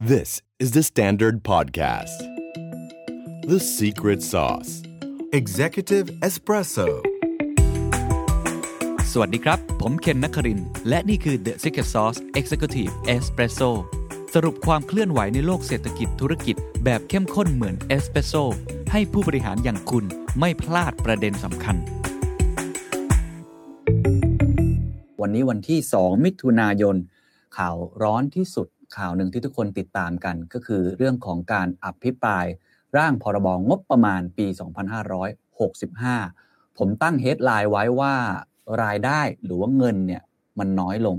This is the Standard Podcast. The Secret Sauce Executive Espresso สวัสดีครับ ผมเคนนักครินทร์และนี่คือ The Secret Sauce Executive Espresso สรุปความเคลื่อนไหวในโลกเศรษฐกิจธุรกิจแบบเข้มข้นเหมือนเอสเปรสโซให้ผู้บริหารอย่างคุณไม่พลาดประเด็นสำคัญ วันนี้วันที่ 2 มิถุนายน ข่าวร้อนที่สุด ข่าวหนึ่งที่ทุกคนติดตามกัน ก็คือเรื่องของการอภิปราย ร่างพรบงบประมาณปี 2565 ผมตั้งเฮดไลน์ไว้ว่ารายได้หรือว่าเงินเนี่ยมันน้อยลง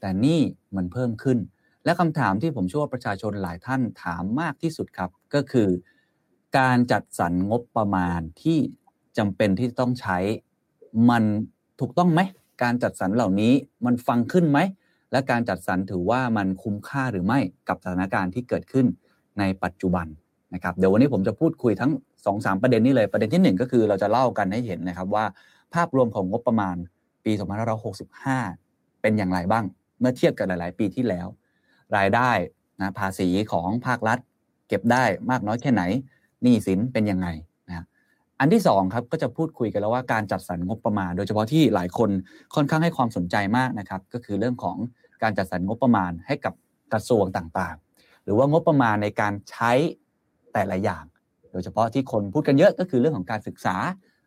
แต่นี่มันเพิ่มขึ้น และคำถามที่ผมเชื่อว่าประชาชนหลายท่านถามมากที่สุดครับ ก็คือ การจัดสรรงบประมาณที่จำเป็นที่ต้องใช้ มันถูกต้องไหมการจัดสรรเหล่านี้มันฟังขึ้นไหม และการจัดสรรถือว่ามันคุ้มค่าหรือไม่กับสถานการณ์ที่เกิดขึ้นในปัจจุบันนะครับเดี๋ยววันนี้ผมจะพูดคุยทั้ง2-3ประเด็นนี้เลยประเด็นที่ 1 ก็คือเราจะเล่ากันให้เห็นนะครับว่า ภาพรวมของงบประมาณปี 2565 เป็นอย่างไรบ้าง เมื่อเทียบกับหลาย ๆ ปีที่แล้ว รายได้นะภาษีของภาครัฐ เก็บได้มากน้อยแค่ไหนหนี้สินเป็นยังไง อันที่2ครับก็จะพูดคุยกันแล้วว่าการจัดสรรงบประมาณ โดยเฉพาะที่หลายคนค่อนข้างให้ความสนใจมากนะครับก็คือเรื่องของการจัดสรรงบประมาณให้กับกระทรวงต่างๆ หรือว่างบประมาณในการใช้แต่ละอย่าง โดยเฉพาะที่คนพูดกันเยอะก็คือเรื่องของการศึกษา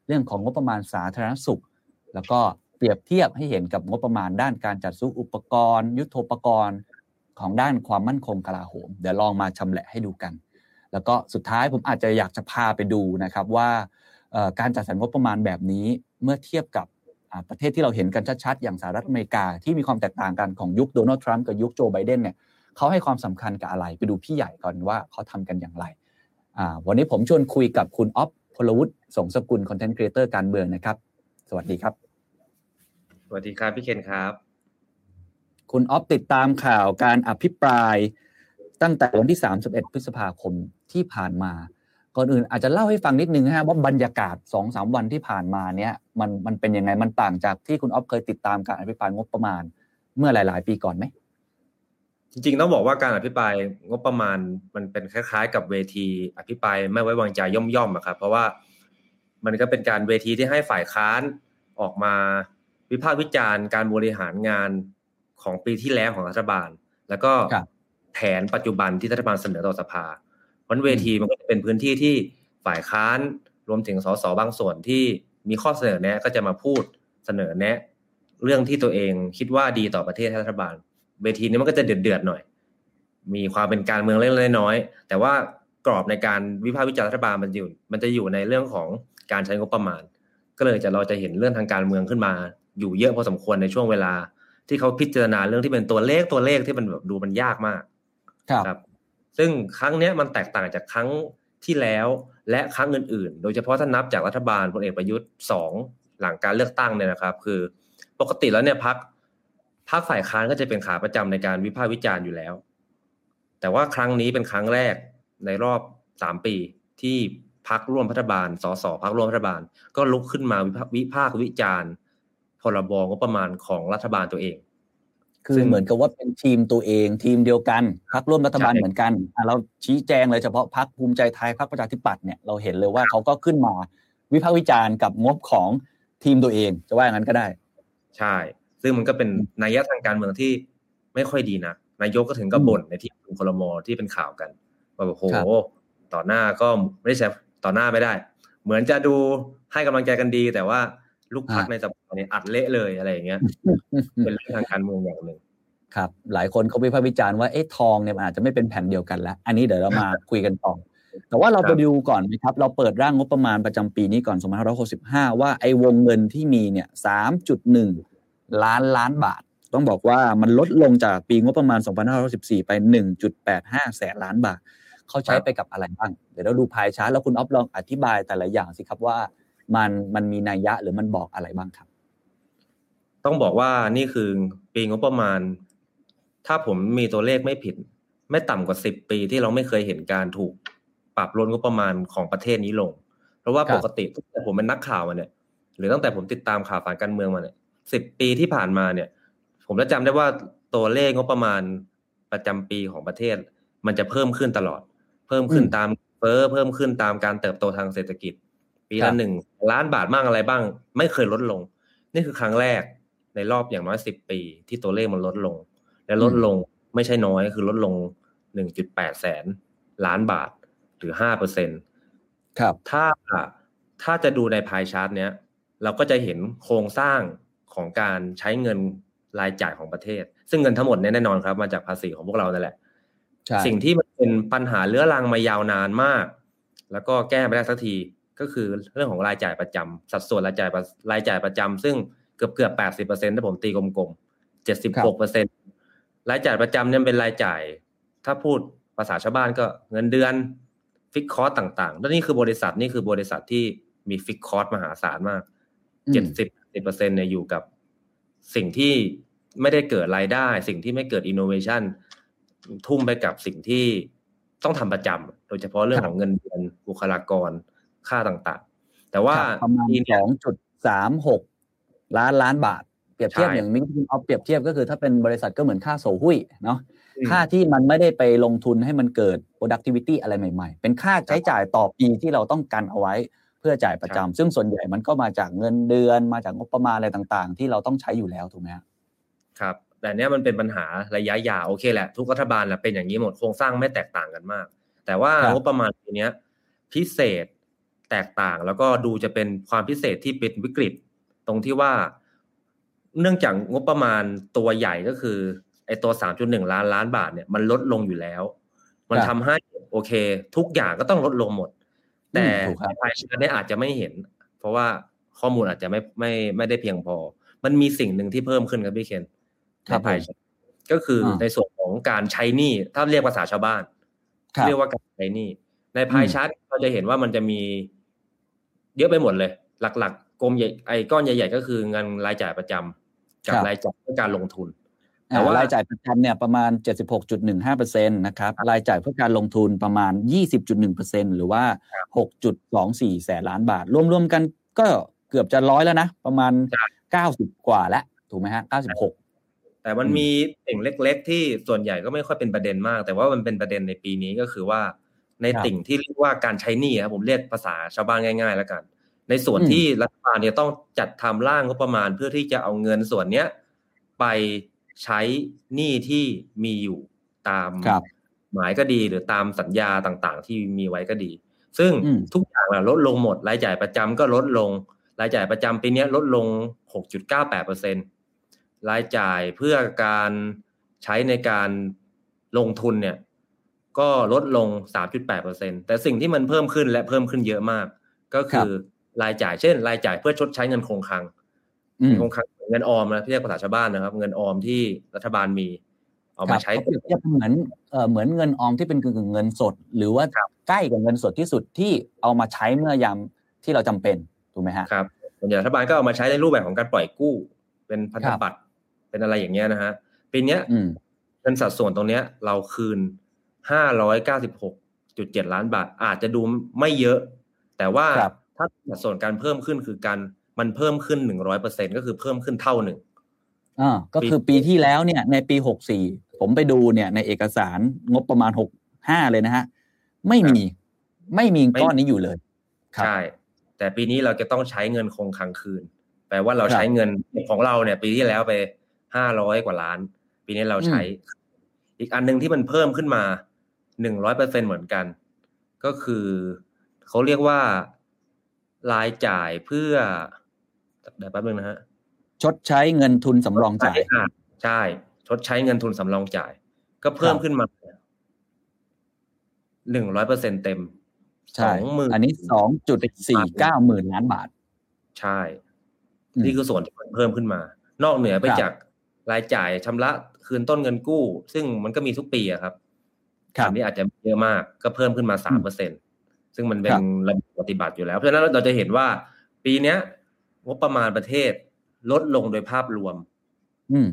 เรื่องของงบประมาณสาธารณสุข แล้วก็เปรียบเทียบให้เห็นกับงบประมาณด้านการจัดซื้ออุปกรณ์ ยุทโธปกรณ์ของด้านความมั่นคงกลาโหม เดี๋ยวลองมาชำแหละให้ดูกัน แล้วก็สุดท้ายผมอาจจะอยากจะพาไปดูนะครับว่า การจัดสรรงบประมาณแบบนี้เมื่อเทียบกับประเทศที่เราเห็นกันชัดๆ อย่างสหรัฐอเมริกาที่มีความแตกต่างกันของยุคโดนัลด์ทรัมป์กับยุคโจไบเดนเนี่ยเขาให้ความสำคัญกับอะไร ไปดูพี่ใหญ่ก่อนว่าเขาทำกันอย่างไร วันนี้ผมชวนคุยกับคุณอ๊อฟพลวุฒิสงสกุล content creator การเมืองนะครับ สวัสดีครับ สวัสดีครับพี่เคนครับ คุณอ๊อฟติดตามข่าวการอภิปรายตั้งแต่วันที่ 31 พฤษภาคมที่ผ่านมา ก่อนอื่นอาจจะเล่าให้ฟังนิดนึงนะฮะว่าบรรยากาศ2อสวันที่ผ่านมาเนี้ยมันมันเป็นยังไงมันต่างจากที่คุณอ๊อฟเคยติดตามการอภิปรายงบประมาณ เมื่อหลาย ๆ ปีก่อนไหมจริงๆต้องบอกว่าการอภิปรายงบประมาณมันเป็นคล้าย ๆ กับเวที อภิปรายไม่ไว้วางใจย่อมๆอะครับเพราะว่ามันก็เป็นการเวทีที่ให้ฝ่ายค้านออกมาวิพากษ์วิจารณ์การบริหารงานของปีที่แล้วของรัฐบาล แล้วก็แผนปัจจุบันที่รัฐบาลเสนอต่อสภา เพราะเวทีมันก็จะเป็นพื้นที่ที่ฝ่ายค้านรวมถึงสสบางส่วนที่มีข้อเสนอแนะก็จะมาพูดเสนอแนะ เรื่องที่ตัวเองคิดว่าดีต่อประเทศรัฐบาล เวทีนี้มันก็จะเดือดเดือดหน่อย มีความเป็นการเมืองเล็กๆน้อยๆแต่ว่ากรอบในการวิพากษ์วิจารณ์รัฐบาลมันอยู่ มันจะอยู่ในเรื่องของการใช้งบประมาณ ก็เลยจะเราจะเห็นเรื่องทางการเมืองขึ้นมา อยู่เยอะพอสมควรในช่วงเวลา ที่เขาพิจารณาเรื่องที่เป็นตัวเลขตัวเลขที่มันแบบดูมันยากมาก ครับ ซึ่งครั้งนี้มันแตกต่างจากครั้งที่แล้วและครั้งอื่นๆ โดยเฉพาะถ้านับจากรัฐบาลพลเอกประยุทธ์สองหลังการเลือกตั้งเนี่ยนะครับ คือปกติแล้วเนี่ยพักพักฝ่ายค้านก็จะเป็นขาประจำในการวิพากษ์วิจารณ์อยู่แล้ว แต่ว่าครั้งนี้เป็นครั้งแรกในรอบสามปีที่พักร่วมรัฐบาล สสพักร่วมรัฐบาล ก็ลุกขึ้นมาวิพากษ์วิจารณ์พรบงบประมาณของรัฐบาลตัวเอง คือเหมือนกับว่าเป็นทีมตัวเองทีมเดียวกันพักร่วมรัฐบาลเหมือนกันเราชี้แจงเลยเฉพาะพักภูมิใจไทยพักประชาธิปัตย์เนี่ยเราเห็นเลยว่าเขาก็ขึ้นมาวิพากษ์วิจารณ์กับงบของทีมตัวเอง จะว่าอย่างนั้นก็ได้ ใช่ ซึ่งมันก็เป็นนัยทางการเมืองที่ไม่ค่อยดีนะนายกก็ถึงก็บ่นในที่คลมที่เป็นข่าวกันว่าแบบโหต่อหน้าก็ไม่ได้ใช้ต่อหน้าไม่ได้ เหมือนจะดูให้กำลังใจกันดี แต่ว่าลูกพักในสภาเนี่ย อัดเละเลยอะไรอย่างเงี้ยเป็นเรื่องทางการเมืองอย่างหนึ่งครับหลายคนเขาวิพากษ์วิจารณ์ว่าเอ๊ะทองเนี่ยมันอาจจะไม่เป็นแผ่นเดียวกันแล้ว อันนี้เดี๋ยวเรามาคุยกันต่อแต่ว่าเราไปดูก่อนนะครับ เราเปิดร่างงบประมาณประจำปีนี้ก่อน 2565 ว่าไอ้วงเงินที่มีเนี่ย3.1 ล้านล้านบาท ต้องบอกว่ามันลดลงจากปีงบประมาณ 2514ไป 1.85 แสนล้านบาท เขาใช้ไปกับอะไรบ้าง เดี๋ยวเราดูพายชาร์ตแล้วคุณอ๊อฟลองอธิบายแต่ละอย่างสิครับว่ามันมันมีนัยยะหรือมันบอกอะไรบ้างครับ ต้องบอกว่านี่คือปีงบประมาณ ถ้าผมมีตัวเลขไม่ผิด ไม่ต่ำกว่าสิบปีที่เราไม่เคยเห็นการถูกปรับลดงบประมาณของประเทศนี้ลง เพราะว่าปกติตั้งแต่ผมเป็นนักข่าวมาเนี่ย หรือตั้งแต่ผมติดตามข่าวสารการเมืองมาเนี่ยสิบปีที่ผ่านมาเนี่ย ผมจะจำได้ว่าตัวเลขงบประมาณประจำปีของประเทศ มันจะเพิ่มขึ้นตลอด เพิ่มขึ้นตามเฟ้อเพิ่มขึ้นตามการเติบโตทางเศรษฐกิจ ปีละหนึ่งล้านบาทบ้างอะไรบ้าง ไม่เคยลดลง นี่คือครั้งแรก ในรอบอย่างน้อยสิบปี ที่ตัวเลขมันลดลง และลดลงไม่ใช่น้อยคือลดลงหนึ่งจุดแปดแสนล้านบาทหรือห้าเปอร์เซ็นครับ ถ้าถ้าจะดูในพายชาร์ตเนี้ย เราก็จะเห็นโครงสร้างของการใช้เงินรายจ่ายของประเทศ ซึ่งเงินทั้งหมดแน่นอนครับ มาจากภาษีของพวกเรานั่นแหละสิ่งที่มันเป็นปัญหาเรื้อรังมายาวนานมาก แล้วก็แก้ไม่ได้สักทีก็คือเรื่องของรายจ่ายประจำสัดส่วนรายจ่ายรายจ่ายประจำซึ่ง เกือบเกือบแปดสิบเปอร์เซ็นต์ถ้าผมตีกลมๆเจ็ดสิบหกเปอร์เซ็นต์รายจ่ายประจำเนี่ยเป็นรายจ่าย ถ้าพูดภาษาชาวบ้านก็เงินเดือนฟิกคอร์สต่างๆ แล้วนี่คือบริษัทนี่คือบริษัทที่มีฟิกคอร์สมหาศาลมากเจ็ดสิบสิบเปอร์เซ็นเนี่ยอยู่กับสิ่งที่ไม่ได้เกิดรายได้ สิ่งที่ไม่เกิดอินโนเวชันทุ่มไปกับสิ่งที่ต้องทำประจำโดยเฉพาะเรื่องของเงินเดือนบุคลากรค่าต่างๆ แต่ว่าประมาณสองจุดสามหก ล้านล้านบาท เปรียบเทียบอย่างนี้เอาเปรียบเทียบก็คือถ้าเป็นบริษัทก็เหมือนค่าโสหุ้ยเนาะค่าที่มันไม่ได้ไปลงทุนให้มันเกิด productivity อะไรใหม่ๆ เป็นค่าใช้จ่ายต่อปีที่เราต้องกันเอาไว้เพื่อจ่ายประจำซึ่งส่วนใหญ่มันก็มาจากเงินเดือน มาจากงบประมาณอะไรต่างๆ ที่เราต้องใช้อยู่แล้วถูกไหมครับ แต่เนี้ยมันเป็นปัญหาระยะยาวโอเคแหละ ทุกรัฐบาลแหละเป็นอย่างนี้หมดโครงสร้างไม่แตกต่างกันมาก แต่ว่างบประมาณปีนี้พิเศษแตกต่างแล้วก็ดูจะเป็นความพิเศษที่เป็นวิกฤต ตรงที่ว่า เนื่องจากงบประมาณตัวใหญ่ก็คือไอ้ตัวสามจุดหนึ่งล้านล้านบาทเนี่ยมันลดลงอยู่แล้ว มันทำให้โอเค ทุกอย่างก็ต้องลดลงหมด แต่ภายในนี้อาจจะไม่เห็น เพราะว่าข้อมูลอาจจะไม่ไม่ไม่ได้เพียงพอ มันมีสิ่งหนึ่งที่เพิ่มขึ้นครับพี่เคนในภายก็คือในส่วนของการใช้หนี้ถ้าเรียกภาษาชาวบ้าน เรียกว่าการใช้หนี้ในพายชาร์ตเราจะเห็นว่ามันจะมีเยอะไปหมดเลย หลักๆ กลมใหญ่ไอ้ก้อนใหญ่ๆก็คือเงินรายจ่ายประจำกับรายจ่ายเพื่อการลงทุนแต่ว่ารายจ่ายประจำเนี่ยประมาณ 76.15%นะครับรายจ่ายเพื่อการลงทุนประมาณ 20.1%หรือว่า 6.24 แสนล้านบาท รวมๆกันก็เกือบจะร้อยแล้วนะ ประมาณ 90 กว่าแล้ว ถูกไหมฮะ 96 แต่มันมีสิ่งเล็ก ๆ ที่ส่วนใหญ่ก็ไม่ค่อยเป็นประเด็นมาก แต่ว่ามันเป็นประเด็นในปีนี้ก็คือว่าในติ่งที่เรียกว่าการใช้หนี้ครับผมเรียกภาษาชาวบ้านง่าย ๆ แล้วกัน ในส่วนที่รัฐบาลเนี่ยต้องจัดทำร่างงบประมาณเพื่อที่จะเอาเงินส่วนเนี้ยไปใช้หนี้ที่มีอยู่ตามหมายก็ดีหรือตามสัญญาต่างๆ ที่มีไว้ก็ดี ซึ่งทุกอย่างลดลงหมดรายจ่ายประจำก็ลดลง รายจ่ายประจำปีนี้ลดลง 6.98%รายจ่ายเพื่อการใช้ในการลงทุนเนี่ย ก็ลดลง 3.8%แต่สิ่งที่มันเพิ่มขึ้นและเพิ่มขึ้นเยอะมาก ก็คือ รายจ่ายเช่น รายจ่ายเพื่อชดใช้เงินคงคลังคงคลังเงินออมนะที่เรียกภาษาชาวบ้านนะครับ เงินออมที่รัฐบาลมี เอามาใช้เปรียบเทียบเหมือนเออเหมือนเงินออมที่เป็นกึ่งเงินสด หรือว่าใกล้กับเงินสดที่สุดที่เอามาใช้เมื่อยามที่เราจำเป็นถูกไหมฮะครับส่วนใหญ่รัฐบาลก็เอามาใช้ในรูปแบบของการปล่อยกู้ เป็นพันธบัตรเป็นอะไรอย่างเงี้ยนะฮะปีนี้เงินสัดส่วนตรงเนี้ย เราคืนห้าร้อยเก้าสิบหกจุดเจ็ดล้านบาท อาจจะดูไม่เยอะ แต่ว่า ถ้าสัดส่วนการเพิ่มขึ้นคือการมันเพิ่มขึ้นหนึ่งร้อยเปอร์เซ็นก็คือเพิ่มขึ้นเท่าหนึ่งอ่าก็คือปีที่แล้วเนี่ย ในปีหกสี่ผมไปดูเนี่ย ในเอกสารงบประมาณหกห้าเลยนะฮะ ไม่มีไม่มีก้อนนี้อยู่เลยใช่แต่ปีนี้เราจะต้องใช้เงินคงค้างคืน แปลว่าเราใช้เงินของเราเนี่ย ปีที่แล้วไปห้าร้อยกว่าล้าน ปีนี้เราใช้ อีกอันหนึ่งที่มันเพิ่มขึ้นมาหนึ่งร้อยเปอร์เซ็นเหมือนกัน ก็คือเขาเรียกว่า รายจ่ายเพื่อเดี๋ยวแป๊บนึงนะฮะชดใช้เงินทุนสำรองจ่ายใช่ ชดใช้เงินทุนสำรองจ่าย ก็เพิ่มขึ้นมาหนึ่งร้อยเปอร์เซ็นเต็มสองหมื่นอันนี้สองจุดสี่เก้าหมื่นล้านบาท ใช่ นี่คือส่วนที่เพิ่มขึ้นมา นอกเหนือไปจากรายจ่ายชำระคืนต้นเงินกู้ ซึ่งมันก็มีทุกปีอะครับอันนี้อาจจะเยอะมากก็เพิ่มขึ้นมาสามเปอร์เซ็น ซึ่งมันเป็นระบบปฏิบัติอยู่แล้ว เพราะฉะนั้นเราจะเห็นว่า ปีเนี้ยงบประมาณประเทศลดลงโดยภาพรวม อืม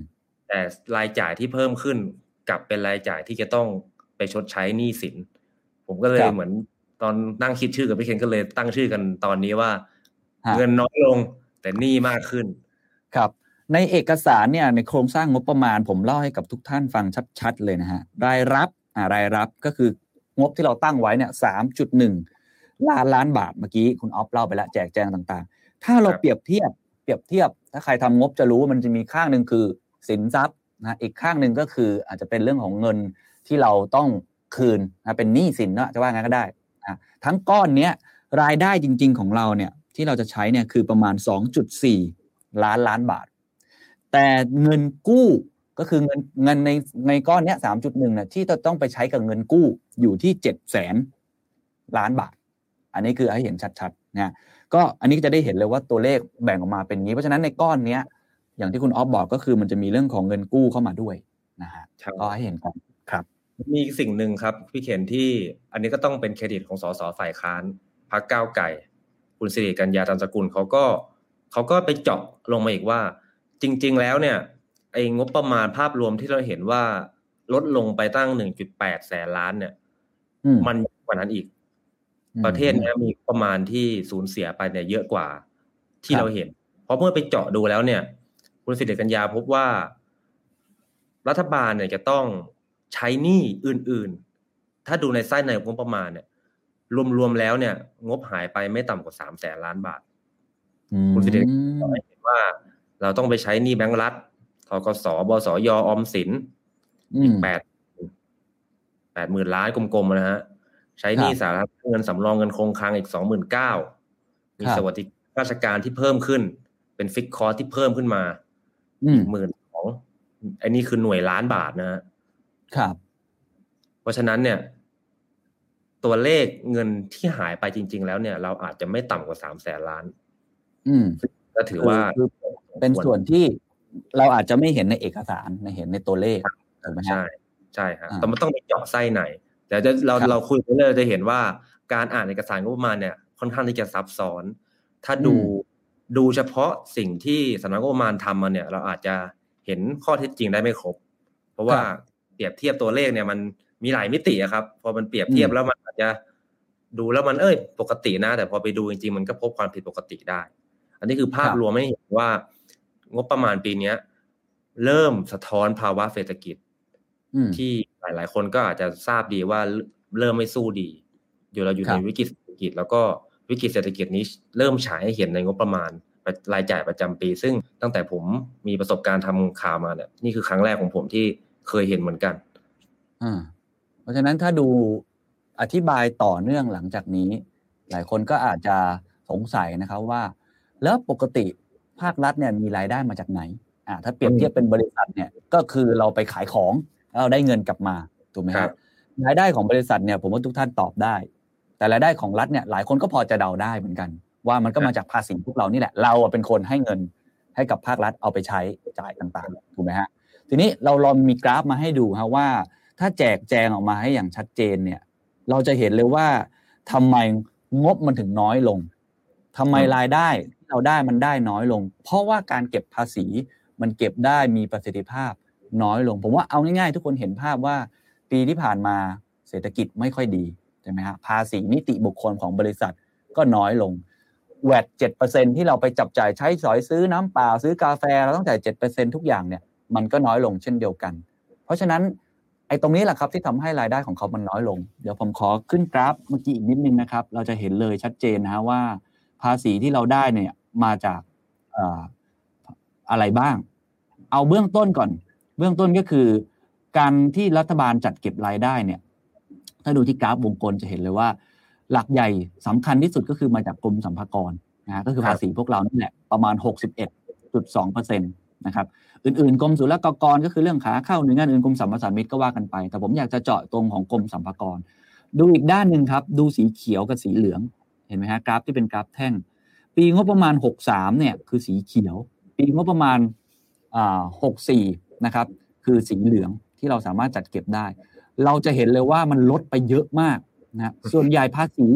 แต่รายจ่ายที่เพิ่มขึ้นกับเป็นรายจ่ายที่จะต้องไปชดใช้หนี้สิน ผมก็เลยเหมือนตอนนั่งคิดชื่อกับพี่เคนก็เลยตั้งชื่อกันตอนนี้ว่า เงินน้อยลงแต่หนี้มากขึ้น ครับ ในเอกสารเนี่ยในโครงสร้างงบประมาณ ผมเล่าให้กับทุกท่านฟังชัด ๆ เลยนะฮะรายรับรายรับก็คืองบที่เราตั้งไว้เนี่ยสามจุดหนึ่ง ล้านล้านบาทเมื่อกี้คุณออฟเล่าไปแล้วแจกแจงต่างๆ ถ้าเราเปรียบเทียบเปรียบเทียบ ถ้าใครทำงบจะรู้ว่ามันจะมีข้างหนึ่งคือสินทรัพย์นะอีกข้างหนึ่งก็คืออาจจะเป็นเรื่องของเงินที่เราต้องคืนนะเป็นหนี้สินนะจะว่างั้นก็ได้นะทั้งก้อนเนี้ยรายได้จริง ๆของเราเนี่ยที่เราจะใช้เนี่ยคือประมาณ 2.4 ล้านล้านบาท แต่เงินกู้ก็คือเงินเงินในในก้อนเนี้ยสามจุดหนึ่งเนี่ยที่จะต้องไปใช้กับเงินกู้อยู่ที่เจ็ดแสนล้านบาท อันนี้คือให้เห็นชัดๆนะก็อันนี้จะได้เห็นเลยว่าตัวเลขแบ่งออกมาเป็นงี้เพราะฉะนั้นในก้อนเนี้ยอย่างที่คุณออฟบอกก็คือมันจะมีเรื่องของเงินกู้เข้ามาด้วยนะฮะก็ให้เห็นกันครับมีสิ่งหนึ่งครับพี่เขียนที่อันนี้ก็ต้องเป็นเครดิตของสสฝ่ายค้านพักก้าวไก่ คุณสิริกัญญาตันสกุลเขาก็เขาก็ไปเจาะลงมาอีกว่า จริง ๆ แล้วเนี่ยไอ้งบประมาณภาพรวมที่เราเห็นว่าลดลงไปตั้งหนึ่งจุดแปดแสนล้านเนี่ย มันกว่านั้นอีก ประเทศนี้มีประมาณที่สูญเสียไปเนี่ยเยอะกว่าที่เราเห็น เพราะเมื่อไปเจาะดูแล้วเนี่ย คุณสิริกัญญาพบว่า รัฐบาลเนี่ยจะต้องใช้หนี้อื่น ๆ ถ้าดูในไส้ในงบประมาณเนี่ย รวม ๆ แล้วเนี่ย งบหายไปไม่ต่ำกว่าสามแสนล้านบาท คุณสิริกัญญาเห็นว่า เราต้องไปใช้หนี้แบงก์รัฐทกสบสยออมสินอีกแปดแปดหมื่นล้านกลมๆนะฮะ ใช้หนี้สาธารณเงินสำรองเงินคงคลังอีกสองหมื่นเก้ามีสวัสดิราชการที่เพิ่มขึ้น เป็นฟิกคอร์ที่เพิ่มขึ้นมาอีกหมื่นสองอันนี้คือหน่วยล้านบาทนะฮะครับ เพราะฉะนั้นเนี่ย ตัวเลขเงินที่หายไปจริง ๆ แล้วเนี่ย เราอาจจะไม่ต่ำกว่าสามแสนล้าน อืมก็ถือว่าเป็นส่วนที่เราอาจจะไม่เห็นในเอกสารในเห็นในตัวเลขถูกไหมใช่ ใช่ครับแต่มันต้องไปเจาะไส้ไหน แต่จะเราเราคุยไปเลยจะเห็นว่าการอ่านเอกสารงบประมาณเนี่ยค่อนข้างที่จะซับซ้อน ถ้าดูดูเฉพาะสิ่งที่สำนักงบประมาณทำมาเนี่ย เราอาจจะเห็นข้อเท็จจริงได้ไม่ครบ เพราะว่าเปรียบเทียบตัวเลขเนี่ยมันมีหลายมิติครับ พอมันเปรียบเทียบแล้วมันอาจจะดูแล้วมันเอ้ย ปกตินะ แต่พอไปดูจริงๆ มันก็พบความผิดปกติได้ อันนี้คือภาพรวมไม่เห็นว่างบประมาณปีนี้เริ่มสะท้อนภาวะเศรษฐกิจที่ หลายๆ คนก็อาจจะทราบดีว่าเริ่มไม่สู้ดีอยู่เราอยู่ในวิกฤตเศรษฐกิจ แล้วก็วิกฤตเศรษฐกิจนี้เริ่มฉายให้เห็นในงบประมาณรายจ่ายประจำปี ซึ่งตั้งแต่ผมมีประสบการณ์ทำข่าวมาเนี่ยนี่คือครั้งแรกของผมที่เคยเห็นเหมือนกันอ่าเพราะฉะนั้นถ้าดูอธิบายต่อเนื่องหลังจากนี้ หลายคนก็อาจจะสงสัยนะครับว่า แล้วปกติภาครัฐเนี่ยมีรายได้มาจากไหนอ่าถ้าเปรียบเทียบเป็นบริษัทเนี่ยก็คือเราไปขายของ เราได้เงินกลับมาถูกไหมครับรายได้ของบริษัทเนี่ยผมว่าทุกท่านตอบได้ แต่รายได้ของรัฐเนี่ยหลายคนก็พอจะเดาได้เหมือนกัน ว่ามันก็มาจากภาษีพวกเรานี่แหละ เราเป็นคนให้เงินให้กับภาครัฐเอาไปใช้จ่ายต่างๆถูกไหมฮะทีนี้เราลองมีกราฟมาให้ดูฮะว่า ถ้าแจกแจงออกมาให้อย่างชัดเจนเนี่ย เราจะเห็นเลยว่าทำไมงบมันถึงน้อยลงทำไมรายได้เราได้มันได้น้อยลง เพราะว่าการเก็บภาษีมันเก็บได้มีประสิทธิภาพ น้อยลง ผมว่าเอาง่ายๆ ทุกคนเห็นภาพว่าปีที่ผ่านมาเศรษฐกิจไม่ค่อยดีใช่ไหมฮะภาษีนิติบุคคลของบริษัทก็น้อยลงแวดเจ็ดเปอร์เซ็นที่เราไปจับจ่ายใช้สอยซื้อน้ำเปล่าซื้อกาแฟเราต้องจ่ายเจ็ดเปอร์เซ็นทุกอย่างเนี่ยมันก็น้อยลงเช่นเดียวกัน เพราะฉะนั้นไอ้ตรงนี้แหละครับที่ทำให้รายได้ของเขามันน้อยลง เดี๋ยวผมขอขึ้นกราฟเมื่อกี้อีกนิดนึงนะครับ เราจะเห็นเลยชัดเจนนะว่า ภาษีที่เราได้เนี่ยมาจากอะไรบ้าง เอาเบื้องต้นก่อน เบื้องต้นก็คือ การที่รัฐบาลจัดเก็บรายได้เนี่ย ถ้าดูที่กราฟวงกลมจะเห็นเลยว่า หลักใหญ่สำคัญที่สุดก็คือมาจากกรมสัมภากรนะก็คือภาษีพวกเรานี่แหละประมาณ 61.2เปอร์เซ็นต์นะครับอื่นๆกรมศุลกากรก็คือเรื่องขาเข้าหน่วยงานอื่นกรมสัมปทานมิตรก็ว่ากันไป แต่ผมอยากจะเจาะตรงของกรมสัมภากร ดูอีกด้านหนึ่งครับ ดูสีเขียวกับสีเหลือง เห็นไหมฮะกราฟที่เป็นกราฟแท่ง ปีงบประมาณ 63เนี่ยคือสีเขียว ปีงบประมาณ64 นะครับคือสีเหลืองที่เราสามารถจัดเก็บได้ เราจะเห็นเลยว่ามันลดไปเยอะมากนะส่วนใหญ่ภาษี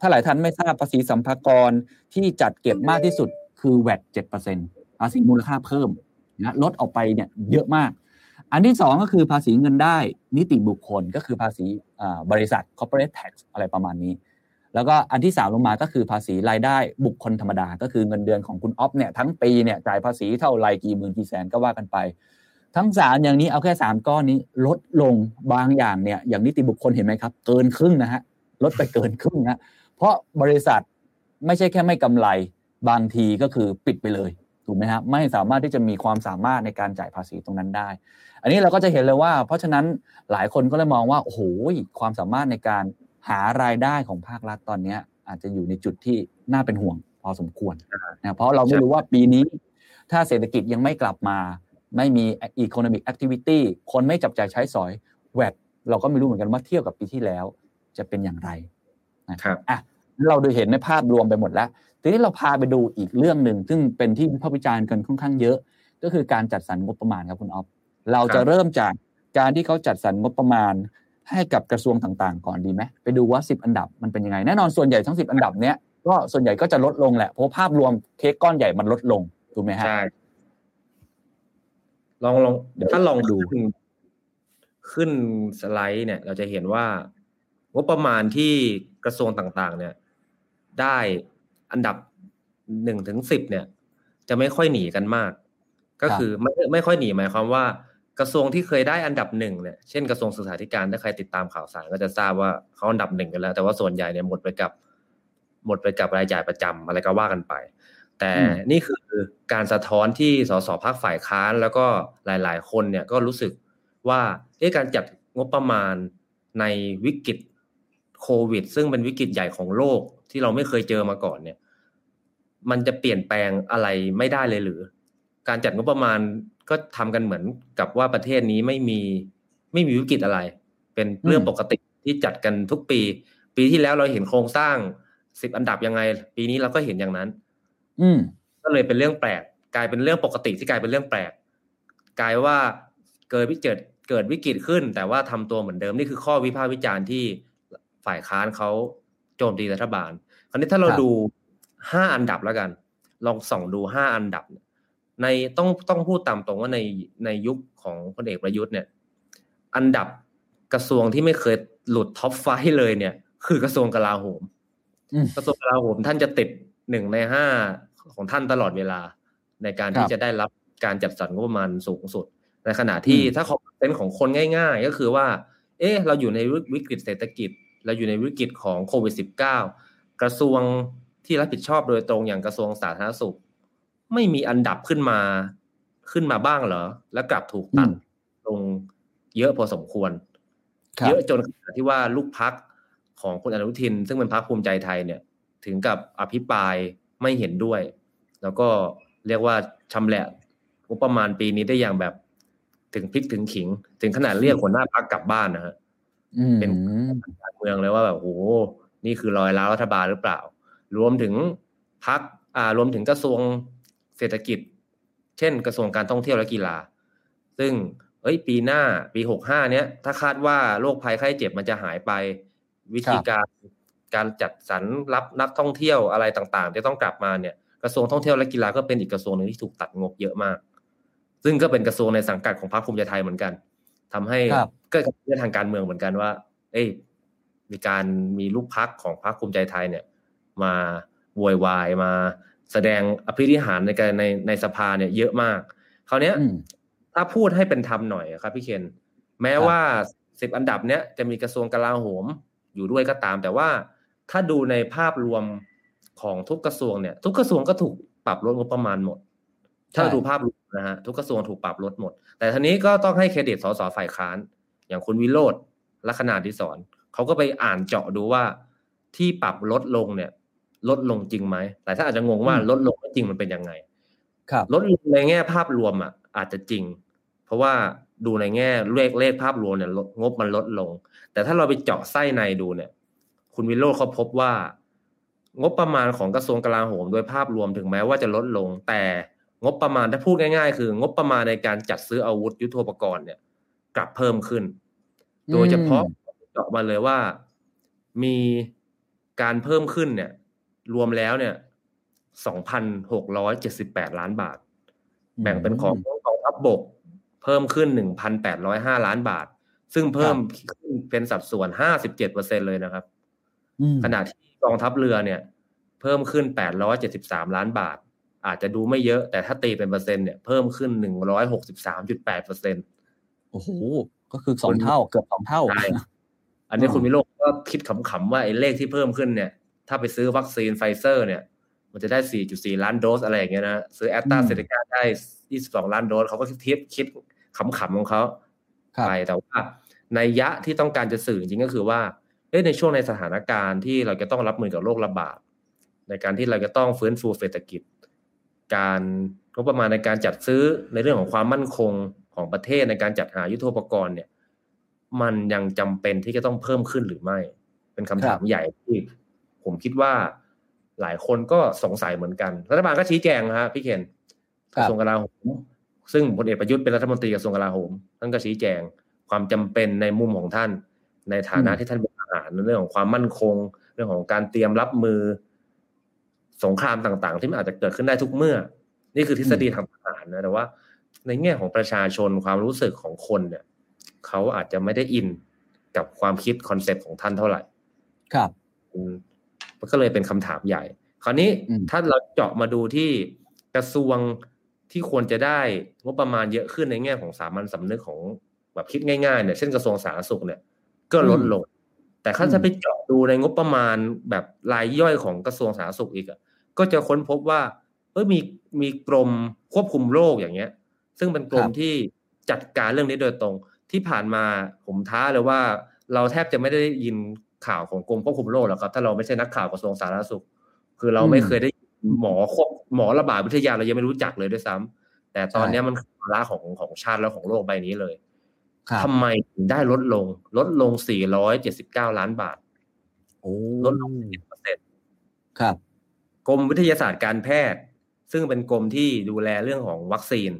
ถ้าหลายท่านไม่ทราบภาษีสัมภากรที่จัดเก็บมากที่สุดคือแวด7%ภาษีมูลค่าเพิ่มนะลดออกไปเนี่ยเยอะมาก อันที่สองก็คือภาษีเงินได้นิติบุคคลก็คือภาษีบริษัท corporate tax อะไรประมาณนี้ แล้วก็อันที่สามลงมาก็คือภาษีรายได้บุคคลธรรมดา ก็คือเงินเดือนของคุณออฟเนี่ยทั้งปีเนี่ยจ่ายภาษีเท่าไรกี่หมื่นกี่แสนก็ว่ากันไป ทั้งสามอย่างนี้เอาแค่สามก้อนนี้ลดลงบางอย่างเนี่ย อย่างนิติบุคคลเห็นไหมครับ เกินครึ่งนะฮะลดไปเกินครึ่งนะเพราะบริษัทไม่ใช่แค่ไม่กำไรบางทีก็คือปิดไปเลยถูกไหมครับไม่สามารถที่จะมีความสามารถในการจ่ายภาษีตรงนั้นได้ อันนี้เราก็จะเห็นเลยว่า เพราะฉะนั้นหลายคนก็เลยมองว่าโอ้โหความสามารถในการหารายได้ของภาครัฐตอนนี้อาจจะอยู่ในจุดที่น่าเป็นห่วงพอสมควรนะเพราะเราไม่รู้ว่าปีนี้ ถ้าเศรษฐกิจยังไม่กลับมา ไม่มี economic activity คนไม่จับจ่ายใช้สอยแวดเราก็ไม่รู้เหมือนกันว่าเทียบกับปีที่แล้ว จะเป็นอย่างไรนะครับอะเราดูเห็นในภาพรวมไปหมดแล้วทีนี้เราพาไปดูอีกเรื่องหนึ่งซึ่งเป็นที่วิพากษ์วิจารณ์กันค่อนข้างเยอะ ก็คือการจัดสรรงบประมาณครับคุณออฟเราจะเริ่มจากการที่เขาจัดสรรงบประมาณให้กับกระทรวงต่างๆ ก่อนดีไหมไปดูว่าสิบอันดับมันเป็นยังไงแน่นอนส่วนใหญ่ทั้งสิบอันดับเนี้ยก็ส่วนใหญ่ก็จะลดลงแหละเพราะภาพรวมเค้กก้อนใหญ่มันลดลงถูกไหมฮะใช่ ลองลองถ้าลองดูขึ้นสไลด์เนี่ย เราจะเห็นว่างบประมาณที่กระทรวงต่างๆ เนี่ย ได้อันดับหนึ่งถึงสิบเนี่ย จะไม่ค่อยหนีกันมาก ก็คือไม่ไม่ค่อยหนีหมายความว่า กระทรวงที่เคยได้อันดับหนึ่งเนี่ยเช่นกระทรวงศึกษาธิการถ้าใครติดตามข่าวสารก็จะทราบว่าเขาอันดับหนึ่งกันแล้ว แต่ว่าส่วนใหญ่เนี่ยหมดไปกับ หมดไปกับรายจ่ายประจำอะไรก็ว่ากันไป แต่นี่คือการสะท้อนที่สสพักฝ่ายค้านแล้วก็หลาย ๆ คนเนี่ยก็รู้สึกว่าเอ๊ะการจัดงบประมาณในวิกฤตโควิด ซึ่งเป็นวิกฤตใหญ่ของโลกที่เราไม่เคยเจอมาก่อนเนี่ย มันจะเปลี่ยนแปลงอะไรไม่ได้เลยหรือ การจัดงบประมาณก็ทำกันเหมือนกับว่าประเทศนี้ไม่มีไม่มีวิกฤตอะไร เป็นเรื่องปกติที่จัดกันทุกปี ปีที่แล้วเราเห็นโครงสร้างสิบอันดับยังไง ปีนี้เราก็เห็นอย่างนั้น อืมก็เลยเป็นเรื่องแปลก กลายเป็นเรื่องปกติที่กลายเป็นเรื่องแปลก กลายว่าเกิดวิกฤตเกิดวิกฤตขึ้น แต่ว่าทำตัวเหมือนเดิมนี่คือข้อวิพากษ์วิจารณ์ที่ฝ่ายค้านเขาโจมตีรัฐบาล คราวนี้ถ้าเราดูห้าอันดับแล้วกัน ลองส่องดูห้าอันดับ ในต้องต้องพูดตามตรงว่าในในยุคของพลเอกประยุทธ์เนี่ย อันดับกระทรวงที่ไม่เคยหลุดท็อปไฟเลยเนี่ย คือกระทรวงกลาโหมกระทรวงกลาโหมท่านจะติดหนึ่งในห้า ของท่านตลอดเวลา ในการที่จะได้รับการจัดสรรงบประมาณสูงสุด ในขณะที่ถ้าคอมเมนต์ของคนง่าย ๆ ก็คือว่า เอ๊ะเราอยู่ในวิกฤตเศรษฐกิจ เราอยู่ในวิกฤตของโควิด -19 กระทรวงที่รับผิดชอบโดยตรงอย่างกระทรวงสาธารณสุข ไม่มีอันดับขึ้นมาขึ้นมาบ้างเหรอ แล้วกลับถูกตัดลงเยอะพอสมควร เยอะจนที่ว่าลูกพักของคุณอนุทิน ซึ่งเป็นพักภูมิใจไทยเนี่ย ถึงกับอภิปราย ไม่เห็นด้วย แล้วก็เรียกว่าชำแหละงบประมาณปีนี้ได้อย่างแบบถึงพลิกถึงขิง ถึงขนาดเรียกหัวหน้าพักกลับบ้านนะฮะเป็นการเมืองเลยว่าแบบโอ้นี่คือรอยล้ารัฐบาลหรือเปล่า รวมถึงพักอ่ารวมถึงกระทรวงเศรษฐกิจ เช่น กระทรวงการท่องเที่ยวและกีฬา ซึ่งเอ้ย ปีหน้าปีหกห้าเนี้ย ถ้าคาดว่าโรคภัยไข้เจ็บมันจะหายไป วิธีการ การจัดสรรรับนักท่องเที่ยวอะไรต่างๆ จะต้องกลับมาเนี่ยกระทรวงท่องเที่ยวและกีฬาก็เป็นอีกกระทรวงหนึ่งที่ถูกตัดงบเยอะมาก ซึ่งก็เป็นกระทรวงในสังกัดของพรรคภูมิใจไทยเหมือนกันทำให้ก็เรื่องทางการเมืองเหมือนกันว่า เอ้ยมีการมีลูกพักของพรรคภูมิใจไทยเนี่ย มาโวยวายมาแสดงอภิธิหารในการในในสภาเนี่ยเยอะมากคราวนี้ถ้าพูดให้เป็นธรรมหน่อยครับพี่เคนแม้ว่าสิบอันดับเนี้ยจะมีกระทรวงกลาโหมอยู่ด้วยก็ตาม แต่ว่า ถ้าดูในภาพรวมของทุกกระทรวงเนี่ย ทุกกระทรวงก็ถูกปรับลดงบประมาณหมด ถ้าดูภาพรวมนะฮะทุกกระทรวงถูกปรับลดหมด แต่ทีนี้ก็ต้องให้เครดิตสสฝ่ายค้าน อย่างคุณวิโรธลัคนาดิศรเขาก็ไปอ่านเจาะดูว่าที่ปรับลดลงเนี่ย ลดลงจริงไหมแต่ถ้าอาจจะงงว่าลดลงจริงมันเป็นยังไง ครับ ลดลงในแง่ภาพรวมอะ อาจจะจริง เพราะว่าดูในแง่เลขเลขภาพรวมเนี่ยงบมันลดลง แต่ถ้าเราไปเจาะไส้ในดูเนี่ย คุณวิโรจน์เขาพบว่า งบประมาณของกระทรวงกลาโหมโดยภาพรวมถึงแม้ว่าจะลดลง แต่งบประมาณถ้าพูดง่าย ๆ คือ งบประมาณในการจัดซื้ออาวุธยุทโธปกรณ์เนี่ย กลับเพิ่มขึ้น โดยเฉพาะเจาะมาเลยว่ามีการเพิ่มขึ้นเนี่ย รวมแล้วเนี่ยสองพันหกร้อยเจ็ดสิบแปดล้านบาท แบ่งเป็นของกองทัพบบก เพิ่มขึ้นหนึ่งพันแปดร้อยห้าล้านบาท ซึ่งเพิ่มขึ้นเป็นสัดส่วนห้าสิบเจ็ดเปอร์เซ็นเลยนะครับ ขณะที่กองทัพเรือเนี่ย เพิ่มขึ้นแปดร้อยเจ็ดสิบสามล้านบาท อาจจะดูไม่เยอะแต่ถ้าตีเป็นเปอร์เซ็นต์เนี่ยเพิ่มขึ้นหนึ่งร้อยหกสิบสามจุดแปดเปอร์เซ็นต์โอ้โห ก็คือสองเท่าเกือบสองเท่าใช่อันนี้คุณมิโลกก็คิดขำๆว่าไอ้เลขที่เพิ่มขึ้นเนี่ย ถ้าไปซื้อวัคซีนไฟเซอร์ เนี่ย มันจะได้ 4.4 ล้านโดสอะไรอย่างเงี้ยนะ ซื้อแอสตราเซเนกาได้ 22 ล้านโดสเขาก็คิดคิดขำๆของเขาครับไปแต่ว่านัยยะที่ต้องการจะสื่อจริงๆก็คือว่าเอ้ย ในช่วงในสถานการณ์ที่เราจะต้องรับมือกับโรคระบาดในการที่เราจะต้องฟื้นฟูเศรษฐกิจ การงบประมาณในการจัดซื้อในเรื่องของความมั่นคงของประเทศในการจัดหายุทโธปกรณ์เนี่ย มันยังจำเป็นที่จะต้องเพิ่มขึ้นหรือไม่ เป็นคำถามใหญ่ที่ผมคิดว่าหลายคนก็สงสัยเหมือนกัน รัฐบาลก็ชี้แจงนะฮะพี่เคนกระทรวงกลาโหมซึ่งพลเอกประยุทธ์เป็นรัฐมนตรีกระทรวงกลาโหมท่านก็ชี้แจงความจำเป็นในมุมของท่าน ในฐานะที่ท่านเป็นทหารในเรื่องของความมั่นคง เรื่องของการเตรียมรับมือ สงครามต่างๆ ที่มันอาจจะเกิดขึ้นได้ทุกเมื่อ นี่คือทฤษฎีทางทหารนะแต่ว่า ในแง่ของประชาชนความรู้สึกของคนเนี่ยเขาอาจจะไม่ได้อินกับความคิด concept ของท่านเท่าไหร่ ครับอืมมันก็เลยเป็นคำถามใหญ่ คราวนี้อืมถ้าเราเจาะมาดูที่กระทรวงที่ควรจะได้งบประมาณเยอะขึ้นในแง่ของสามัญสำนึกของแบบคิดง่ายๆเนี่ยเช่นกระทรวงสาธารณสุขเนี่ย ก็ลดลง แต่ถ้าจะไปเจาะดูในงบประมาณแบบรายย่อยของกระทรวงสาธารณสุขอีกอะก็จะค้นพบว่าเออมีมีกรมควบคุมโรคอย่างเงี้ย ซึ่งเป็นกรมครับที่จัดการเรื่องนี้โดยตรงที่ผ่านมาผมท้าเลยว่า เราแทบจะไม่ได้ยินข่าวของกรมควบคุมโรคหรอกครับ ถ้าเราไม่ใช่นักข่าวกระทรวงสาธารณสุข คือเราไม่เคยได้ยินหมอควบหมอระบาดวิทยาเรายังไม่รู้จักเลยด้วยซ้ำแต่ตอนเนี้ยมันคือภาระของของชาติและของโลกใบนี้เลยครับ ทำไมถึงได้ลดลง ลดลง 479 ล้านบาทโอ้ลดลง10%ครับ กรมวิทยาศาสตร์การแพทย์ ซึ่งเป็นกรมที่ดูแลเรื่องของวัคซีน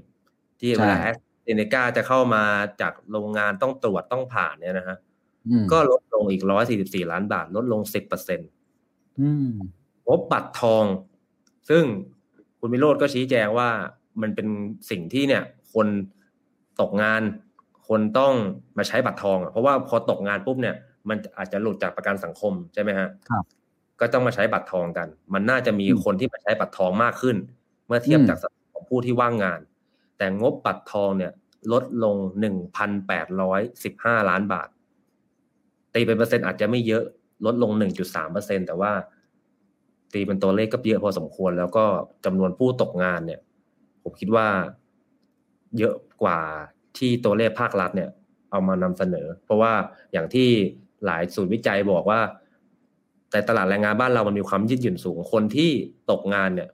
ที่เวลาใช่แอสเซเนกาจะเข้ามาจากโรงงานต้องตรวจต้องผ่านเนี่ยนะฮะอืมก็ลดลงอีก 144 ล้านบาท ลดลง 10%เอืมงบบัตรทอง ซึ่งคุณมิโรธก็ชี้แจงว่ามันเป็นสิ่งที่เนี่ย คนตกงาน คนต้องมาใช้บัตรทองอะเพราะว่าพอตกงานปุ๊บเนี่ย มันอาจจะหลุดจากประกันสังคมใช่ไหมฮะครับ ก็ต้องมาใช้บัตรทองกัน มันน่าจะมีอืมคนที่มาใช้บัตรทองมากขึ้น เมื่อเทียบอืมจากสัดส่วนของผู้ที่ว่างงาน แต่งบบัตรทองเนี่ย ลดลงหนึ่งพันแปดร้อยสิบห้าล้านบาทตีเป็นเปอร์เซ็นต์อาจจะไม่เยอะลดลงหนึ่งจุดสามเปอร์เซ็นแต่ว่า ตีเป็นตัวเลขก็เยอะพอสมควร แล้วก็จำนวนผู้ตกงานเนี่ย ผมคิดว่าเยอะกว่า ที่ตัวเลขภาครัฐเนี่ย เอามานำเสนอ เพราะว่าอย่างที่หลายศูนย์วิจัยบอกว่า แต่ตลาดแรงงานบ้านเรามันมีความยืดหยุ่นสูงคนที่ตกงานเนี่ย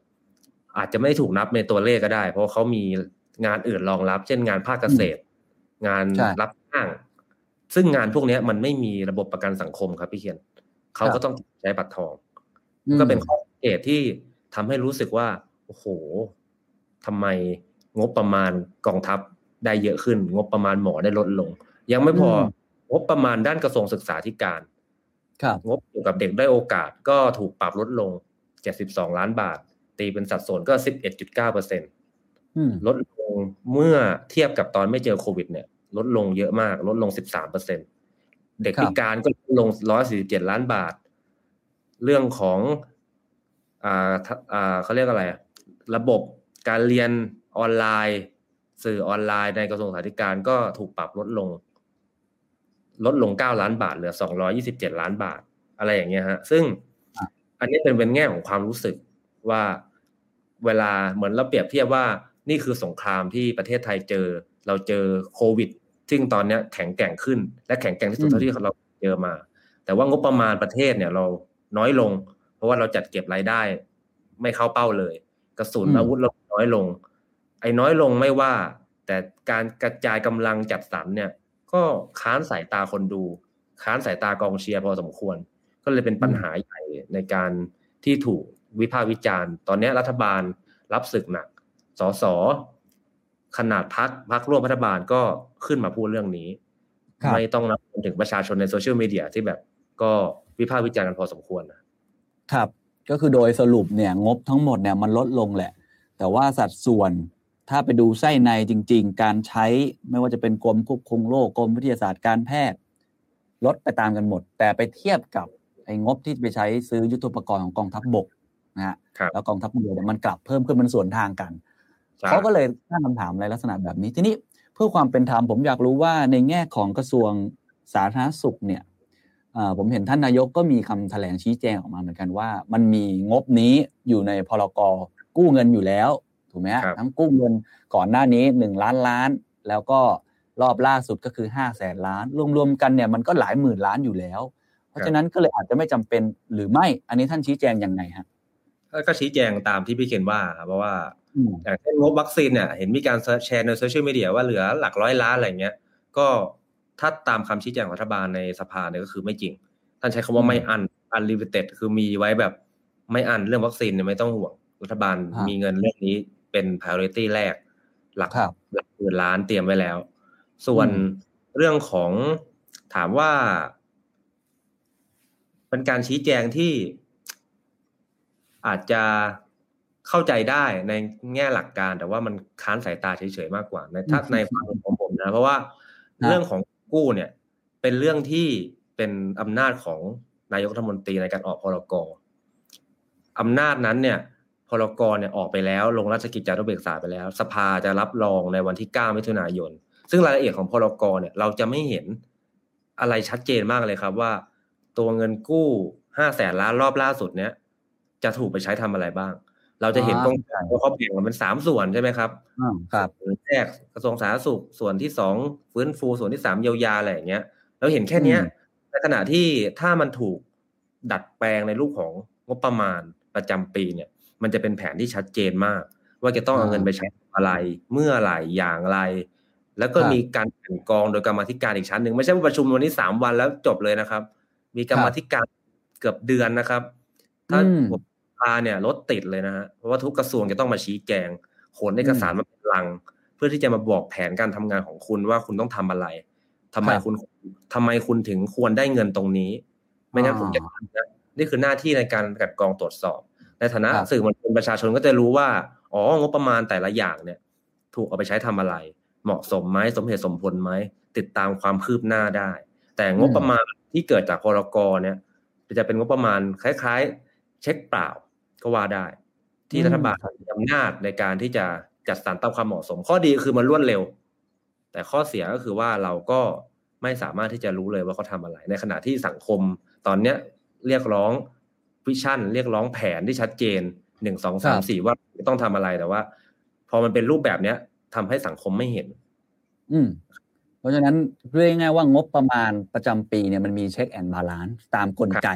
อาจจะไม่ได้ถูกนับในตัวเลขก็ได้ เพราะเขามีงานอื่นรองรับ เช่นงานภาคเกษตร งานรับจ้าง ซึ่งงานพวกนี้มันไม่มีระบบประกันสังคมครับพี่เขียนเขาก็ต้องใช้บัตรทอง ก็เป็นข้อสังเกตที่ทำให้รู้สึกว่า โอ้โหทำไมงบประมาณกองทัพ ได้เยอะขึ้น งบประมาณหมอได้ลดลง ยังไม่พออืมงบประมาณด้านกระทรวงศึกษาธิการครับงบเกี่ยวกับเด็กได้อยโอกาสก็ถูกปรับลดลง 72 ล้านบาท ตีเป็นสัดส่วนก็ 11.9เปอร์เซ็นอืมลดลงเมื่อเทียบกับตอนไม่เจอโควิด เนี่ย ลดลงเยอะมาก ลดลง 13เปอร์เซ็นเด็กครับพิการก็ลดลง 147 ล้านบาท เรื่องของอ่าทะอ่าเขาเรียกอะไรอะระบบการเรียนออนไลน์ สื่อออนไลน์ในกระทรวงสาธารณการก็ถูกปรับลดลง ลดลง 9 ล้านบาทเหลือ 227 ล้านบาท อะไรอย่างเงี้ยฮะ ซึ่งอะอันนี้เป็นเป็นแง่ของความรู้สึกว่าเวลาเหมือนเราเปรียบเทียบว่านี่คือสงครามที่ประเทศไทยเจอ เราเจอโควิด ซึ่งตอนเนี้ยแข็งแกร่งขึ้น และแข็งแกร่งที่สุดอืมเท่าที่เราเจอมา แต่ว่างบประมาณประเทศเนี่ย เราน้อยลง เพราะว่าเราจัดเก็บรายได้ ไม่เข้าเป้าเลย กระสุนอาวุธเราน้อยลง ไอ้น้อยลงไม่ว่า แต่การกระจายกำลังจัดสรรเนี่ย ก็ค้านสายตาคนดู ค้านสายตากองเชียร์พอสมควร ก็เลยเป็นปัญหาใหญ่ในการที่ถูกวิพากษ์วิจารณ์ ตอนนี้รัฐบาลรับศึกหนักสสขนาดพักพักร่วมรัฐบาลก็ขึ้นมาพูดเรื่องนี้ครับไม่ต้องนับถึงประชาชนในโซเชียลมีเดียที่แบบก็วิพากษ์วิจารณ์กันพอสมควรนะครับ ก็คือโดยสรุปเนี่ยงบทั้งหมดเนี่ยมันลดลงแหละ แต่ว่าสัดส่วน ถ้าไปดูไส้ในจริง ๆ การใช้ไม่ว่าจะเป็นกรมควบคุมโรคกรมวิทยาศาสตร์การแพทย์ ลดไปตามกันหมด แต่ไปเทียบกับไอ้งบที่ไปใช้ซื้อยุทโธปกรณ์ของกองทัพบบกนะฮะครับแล้วกองทัพเรือเนี่ยมันกลับเพิ่มขึ้นมันส่วนทางกันใช่เขาก็เลยตั้งคำถามอะไรลักษณะแบบนี้ทีนี้เพื่อความเป็นธรรมผมอยากรู้ว่าในแง่ของกระทรวงสาธารณสุขเนี่ยเอ่อผมเห็นท่านนายกก็มีคำแถลงชี้แจงออกมาเหมือนกันว่า มันมีงบนี้อยู่ในพรกกู้เงินอยู่แล้ว ถูกไหมฮะครับทั้งกู้เงินก่อนหน้านี้หนึ่งล้านล้าน แล้วก็รอบล่าสุดก็คือห้าแสนล้าน รวมๆกันเนี่ยมันก็หลายหมื่นล้านอยู่แล้ว เพราะฉะนั้นก็เลยอาจจะไม่จำเป็นหรือไม่ อันนี้ท่านชี้แจงยังไงฮะก็ชี้แจงตามที่พี่เคนว่าครับเพราะว่าอืมอย่างเช่นงบวัคซีนเนี่ยเห็นมีการแชร์ในโซเชียลมีเดียว่าเหลือหลักร้อยล้านอะไรเงี้ย ก็ถ้าตามคำชี้แจงของรัฐบาลในสภาเนี่ยก็คือไม่จริง ท่านใช้คำว่าไม่อัน unlimited คือมีไว้แบบไม่อันเรื่องวัคซีนเนี่ยไม่ต้องห่วงรัฐบาลครับมีเงินเรื่องนี้ เป็น priority แรก หลักครับหลักหมื่นล้านเตรียมไว้แล้ว ส่วนอืมเรื่องของถามว่า เป็นการชี้แจงที่อาจจะเข้าใจได้ในแง่หลักการ แต่ว่ามันค้านสายตาเฉยๆมากกว่า ในถ้าอืมในความเห็นของผมนะ เพราะว่าครับเรื่องของกู้เนี่ย เป็นเรื่องที่เป็นอำนาจของนายกรัฐมนตรีในการออกพรกอำนาจนั้นเนี่ย พรกเนี่ยออกไปแล้ว ลงราชกิจจานุเบกษาไปแล้ว สภาจะรับรองในวันที่ 9 มิถุนายน ซึ่งรายละเอียดของพรกเนี่ยเราจะไม่เห็นอะไรชัดเจนมากเลยครับว่า ตัวเงินกู้ห้าแสนล้านรอบล่าสุดเนี้ยจะถูกไปใช้ทำอะไรบ้าง เราจะเห็นอ่าตรงว่าเขาแบ่งมันเป็นสามส่วนใช่ไหมครับอ่าครับส่วนแรกกระทรวงสาธารณสุขส่วนที่สองฟื้นฟูส่วนที่สามเยียวยาอะไรอย่างเงี้ยเราเห็นแค่เนี้ยอืมในขณะที่ถ้ามันถูกดัดแปลงในรูปของงบประมาณประจำปีเนี่ย มันจะเป็นแผนที่ชัดเจนมาก ว่าจะต้องเอาเงินไปใช้อะไร เมื่อไหร่อย่างไร แล้วก็ครับมีการกลั่นกรองโดยกรรมาธิการอีกชั้นหนึ่งไม่ใช่ว่าประชุมวันนี้สามวันแล้วจบเลยนะครับ มีกรรมาธิการเกือบเดือนนะครับ ถ้าอืมผมพาเนี่ยรถติดเลยนะฮะเพราะว่าทุกกระทรวงจะต้องมาชี้แจงขนเอกสารมาเป็นลัง เพื่อที่จะมาบอกแผนการทำงานของคุณว่าคุณต้องทำอะไรทำไมครับคุณทำไมคุณถึงควรได้เงินตรงนี้ ไม่งั้นอ่าผมจะทำนะนี่คือหน้าที่ในการกลัดกรองตรวจสอบ ในฐานะครับสื่อมวลชนประชาชนก็จะรู้ว่า อ๋องบประมาณแต่ละอย่างเนี่ย ถูกเอาไปใช้ทำอะไร เหมาะสมไหมสมเหตุสมผลไหมติดตามความคืบหน้าได้ แต่งบประมาณที่เกิดจากพรกเนี่ยจะเป็นงบประมาณคล้าย ๆ เช็คเปล่าก็ว่าได้ ที่อืมรัฐบาลมีอำนาจในการที่จะจัดสรรตามความเหมาะสม ข้อดีคือมันรวดเร็ว แต่ข้อเสียก็คือว่าเราก็ไม่สามารถที่จะรู้เลยว่าเขาทำอะไร ในขณะที่สังคมตอนเนี้ยเรียกร้อง vision เรียกร้องแผนที่ชัดเจนหนึ่งสองสามสี่ว่าต้องทำอะไรแต่ว่า พอมันเป็นรูปแบบเนี้ยทำให้สังคมไม่เห็น อืม เพราะฉะนั้นเรียกง่ายๆว่างบประมาณประจำปีเนี่ยมันมี check and balance ตามกลไก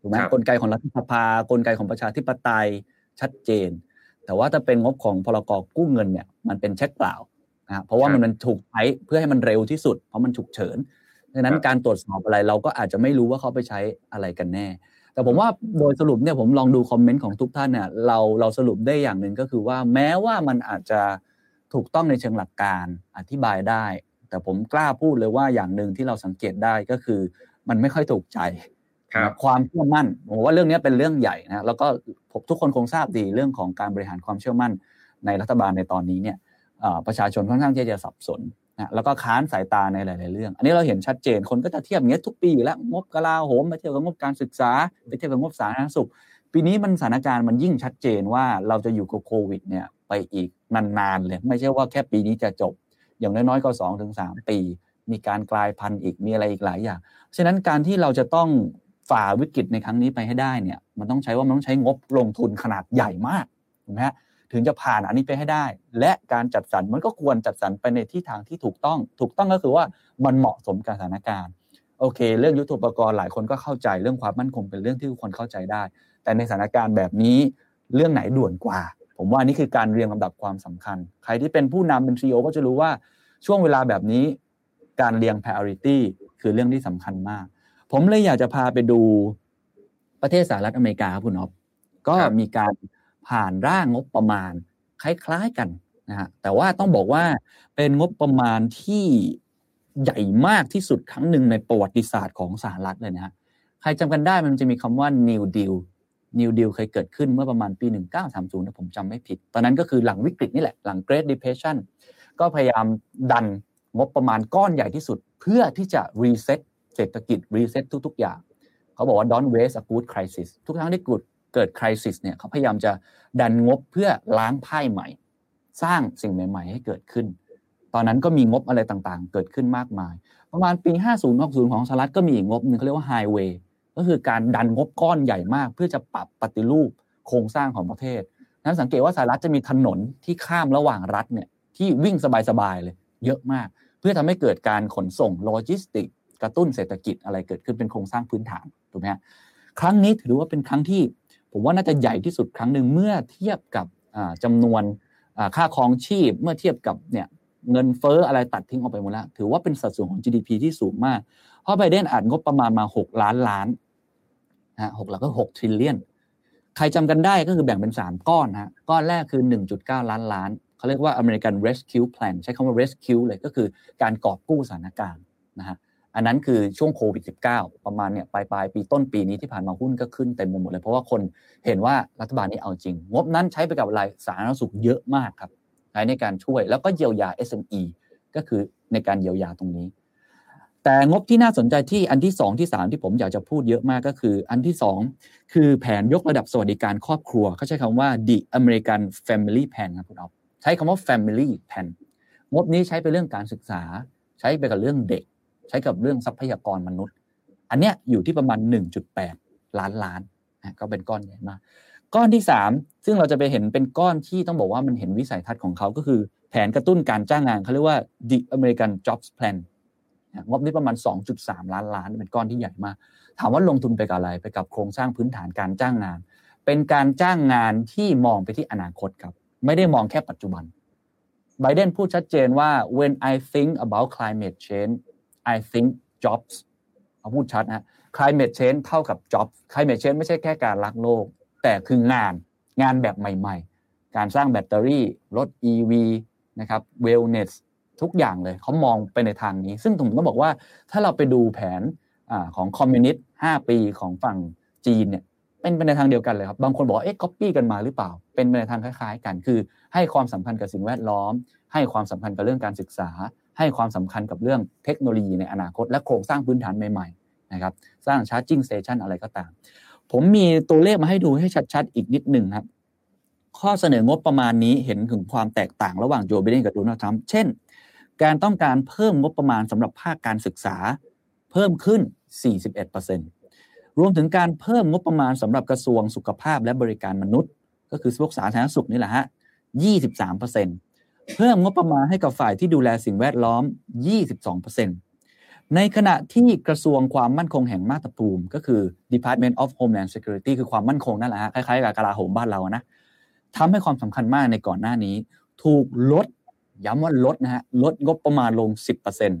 ถูกไหมครับกลไกของรัฐสภากลไกของประชาธิปไตยชัดเจน แต่ว่าถ้าเป็นงบของพ.ร.ก.กู้เงินเนี่ย มันเป็นเช็คเปล่านะฮะเพราะว่ามันมันถูกใช้เพื่อให้มันเร็วที่สุด เพราะมันฉุกเฉินดังนั้นการตรวจสอบอะไรเราก็อาจจะไม่รู้ว่าเขาไปใช้อะไรกันแน่ แต่ผมว่าโดยสรุปเนี่ยผมลองดูคอมเมนต์ของทุกท่านเนี่ยเราเราสรุปได้อย่างหนึ่งก็คือว่าแม้ว่ามันอาจจะถูกต้องในเชิงหลักการอธิบายได้ แต่ผมกล้าพูดเลยว่าอย่างหนึ่งที่เราสังเกตได้ก็คือ มันไม่ค่อยถูกใจครับความเชื่อมั่นผมว่าเรื่องนี้เป็นเรื่องใหญ่นะแล้วก็ผมทุกคนคงทราบดีเรื่องของการบริหารความเชื่อมั่นในรัฐบาลในตอนนี้เนี่ยเอ่อประชาชนค่อนข้างที่จะสับสน นะแล้วก็ค้านสายตาในหลาย ๆ เรื่อง อันนี้เราเห็นชัดเจนคนก็จะเทียบเงี้ยทุกปีอยู่แล้วงบกลาโหมไปเทียบกับงบการศึกษาไปเทียบกับงบสาธารณสุข ปีนี้มันสถานการณ์มันยิ่งชัดเจนว่าเราจะอยู่กับโควิดเนี่ยไปอีกนาน ๆ เลย ไม่ใช่ว่าแค่ปีนี้จะจบ อย่างน้อย ๆ ก็สองถึงสามปี มีการกลายพันธุ์อีกมีอะไรอีกหลายอย่างฉะนั้นการที่เราจะต้องฝ่าวิกฤตในครั้งนี้ไปให้ได้เนี่ย มันต้องใช้ว่ามันต้องใช้งบลงทุนขนาดใหญ่มากถูกไหมฮะ ถึงจะผ่านอันนี้ไปให้ได้ และการจัดสรรมันก็ควรจัดสรรไปในที่ทางที่ถูกต้อง ถูกต้องก็คือว่ามันเหมาะสมกับสถานการณ์โอเค เรื่องยุทโธปกรณ์หลายคนก็เข้าใจเรื่องความมั่นคงเป็นเรื่องที่ทุกคนเข้าใจได้ แต่ในสถานการณ์แบบนี้เรื่องไหนด่วนกว่า ผมว่านี่คือการเรียงลำดับความสำคัญ ใครที่เป็นผู้นำเป็นซีอก็จะรู้ว่าช่วงเวลาแบบนี้การเรียง priority คือเรื่องที่สำคัญมาก ผมเลยอยากจะพาไปดูประเทศสหรัฐอเมริกาครับคุณอ๊อฟก็ครับมีการ ผ่านร่างงบประมาณคล้าย ๆกันนะฮะแต่ว่าต้องบอกว่าเป็นงบประมาณที่ใหญ่มากที่สุดครั้งหนึ่งในประวัติศาสตร์ของสหรัฐเลยนะฮะใครจำกันได้มันจะมีคำว่า New Deal New Deal เคยเกิดขึ้นเมื่อประมาณปี 1930ถ้าผมจำไม่ผิด ตอนนั้นก็คือหลังวิกฤตนี่แหละ หลัง Great Depression ก็พยายามดันงบประมาณก้อนใหญ่ที่สุด เพื่อที่จะรีเซ็ตเศรษฐกิจรีเซ็ตทุก ๆ อย่าง เขาบอกว่า don't waste a good crisis ทุกครั้งที่ เกิดคริสิสเนี่ยเขาพยายามจะดันงบเพื่อล้างไพ่ใหม่ สร้างสิ่งใหม่ ๆ ให้เกิดขึ้น ตอนนั้นก็มีงบอะไรต่างๆ เกิดขึ้นมากมาย ประมาณปี 50-60 ของสหรัฐก็มีอีกงบหนึ่งเขาเรียกว่าไฮเวย์ก็คือการดันงบก้อนใหญ่มาก เพื่อจะปรับปฏิรูปโครงสร้างของประเทศ นั้นสังเกตว่าสหรัฐจะมีถนนที่ข้ามระหว่างรัฐเนี่ยที่วิ่งสบายๆเลย เยอะมาก เพื่อทำให้เกิดการขนส่งโลจิสติกส์ กระตุ้นเศรษฐกิจอะไรเกิดขึ้นเป็นโครงสร้างพื้นฐานถูกไหมครั้งนี้ถือว่าเป็นครั้งที่ ผมว่าน่าจะใหญ่ที่สุดครั้งหนึ่งเมื่อเทียบกับจำนวนค่าครองชีพ เมื่อเทียบกับเนี่ยเงินเฟ้ออะไรตัดทิ้งออกไปหมดแล้ว ถือว่าเป็นสัดส่วนของ GDP ที่สูงมาก เพราะไบเดนอัดงบประมาณมา 6 ล้านล้านนะหกแล้วก็6 trillion ใครจำกันได้ก็คือแบ่งเป็น 3 ก้อนฮะก้อนแรกคือ 1.9 ล้านล้าน เขาเรียกว่า American Rescue Plan ใช้คำว่า rescue เลยก็คือการกอบกู้สถานการณ์นะฮะ อันนั้นคือช่วงโควิด -19 ประมาณเนี่ยปลายปลายปีต้นปีนี้ที่ผ่านมาหุ้นก็ขึ้นเต็มไปหมดเลย เพราะว่าคนเห็นว่ารัฐบาลนี้เอาจริง งบนั้นใช้ไปกับอะไรสาธารณสุขเยอะมากครับใช้ในการช่วยแล้วก็เยียวยา SME ก็คือในการเยียวยาตรงนี้ แต่งบที่น่าสนใจที่อันที่ 2 ที่ 3 ที่ผมอยากจะพูดเยอะมากก็คือ อันที่ 2 คือแผนยกระดับสวัสดิการครอบครัวเขาใช้คำว่า the American Family Plan ครับคุณอ๊อฟใช้คำว่า Family Plan งบนี้ใช้ไปเรื่องการศึกษา ใช้ไปกับเรื่องเด็ก ใช้กับเรื่องทรัพยากรมนุษย์ อันเนี้ยอยู่ที่ประมาณ 1.8 ล้านล้านนะก็เป็นก้อนใหญ่มากก้อนที่ 3 ซึ่งเราจะไปเห็นเป็นก้อนที่ต้องบอกว่ามันเห็นวิสัยทัศน์ของเขาก็คือ แผนกระตุ้นการจ้างงานเขาเรียกว่า the American Jobs Plan งบนี้ประมาณ 2.3 ล้านล้านเป็นก้อนที่ใหญ่มาก ถามว่าลงทุนไปกับอะไรไปกับโครงสร้างพื้นฐานการจ้างงาน เป็นการจ้างงานที่มองไปที่อนาคตครับ ไม่ได้มองแค่ปัจจุบันไบเดนพูดชัดเจนว่า when I think about climate change I think jobs เขาพูดชัดนะ climate change เท่ากับ jobs climate change ไม่ใช่แค่การรักโลก แต่คืองานงานแบบใหม่ ๆ การสร้างแบตเตอรี่รถ EV นะครับ wellness ทุกอย่างเลยเขามองไปในทางนี้ ซึ่งผมต้องบอกว่าถ้าเราไปดูแผนของคอมมิวนิสต์5ปีของฝั่งจีนเนี่ยเป็นไปในทางเดียวกันเลยครับบางคนบอกเอ๊ะก๊อปปี้กันมาหรือเปล่า เป็นไปในทางคล้าย ๆ กัน คือ ให้ความสำคัญกับสิ่งแวดล้อม ให้ความสำคัญกับเรื่องการศึกษา ให้ความสำคัญกับเรื่องเทคโนโลยีในอนาคต และโครงสร้างพื้นฐานใหม่ๆนะครับสร้าง charging station อะไรก็ตาม ผมมีตัวเลขมาให้ดูให้ชัดๆ อีกนิดหนึ่งครับ ข้อเสนองบประมาณนี้เห็นถึงความแตกต่างระหว่างโจไบเดนกับโดนัลด์ทรัมป์เช่น การต้องการเพิ่มงบประมาณสำหรับภาคการศึกษาเพิ่มขึ้น 41%รวมถึงการเพิ่มงบประมาณสำหรับกระทรวงสุขภาพและบริการมนุษย์ ก็คือพวกสาธารณสุขนี่แหละฮะ 23% เพิ่มงบประมาณให้กับฝ่ายที่ดูแลสิ่งแวดล้อม 22%ในขณะที่กระทรวงความมั่นคงแห่งมาตรภูมิ ก็คือ Department of Homeland Security คือความมั่นคงนั่นแหละฮะคล้ายๆกับกลาโหมบ้านเรานะทำให้ความสำคัญมากในก่อนหน้านี้ ถูกลดย้ำว่าลดนะฮะลดงบประมาณลง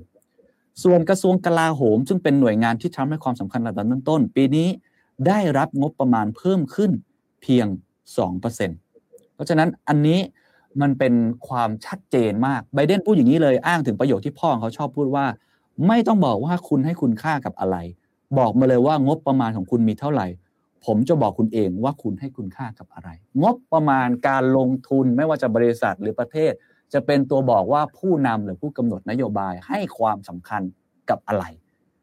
10%ส่วนกระทรวงกลาโหม ซึ่งเป็นหน่วยงานที่ทำให้ความสำคัญระดับต้นๆปีนี้ได้รับงบประมาณเพิ่มขึ้นเพียง 2%เพราะฉะนั้นอันนี้ มันเป็นความชัดเจนมากไบเดนพูดอย่างนี้เลยอ้างถึงประโยคที่พ่อเขาชอบพูดว่า ไม่ต้องบอกว่าคุณให้คุณค่ากับอะไร บอกมาเลยว่างบประมาณของคุณมีเท่าไหร่ ผมจะบอกคุณเองว่าคุณให้คุณค่ากับอะไร งบประมาณการลงทุนไม่ว่าจะบริษัทหรือประเทศ จะเป็นตัวบอกว่าผู้นำหรือผู้กำหนดนโยบายให้ความสำคัญกับอะไร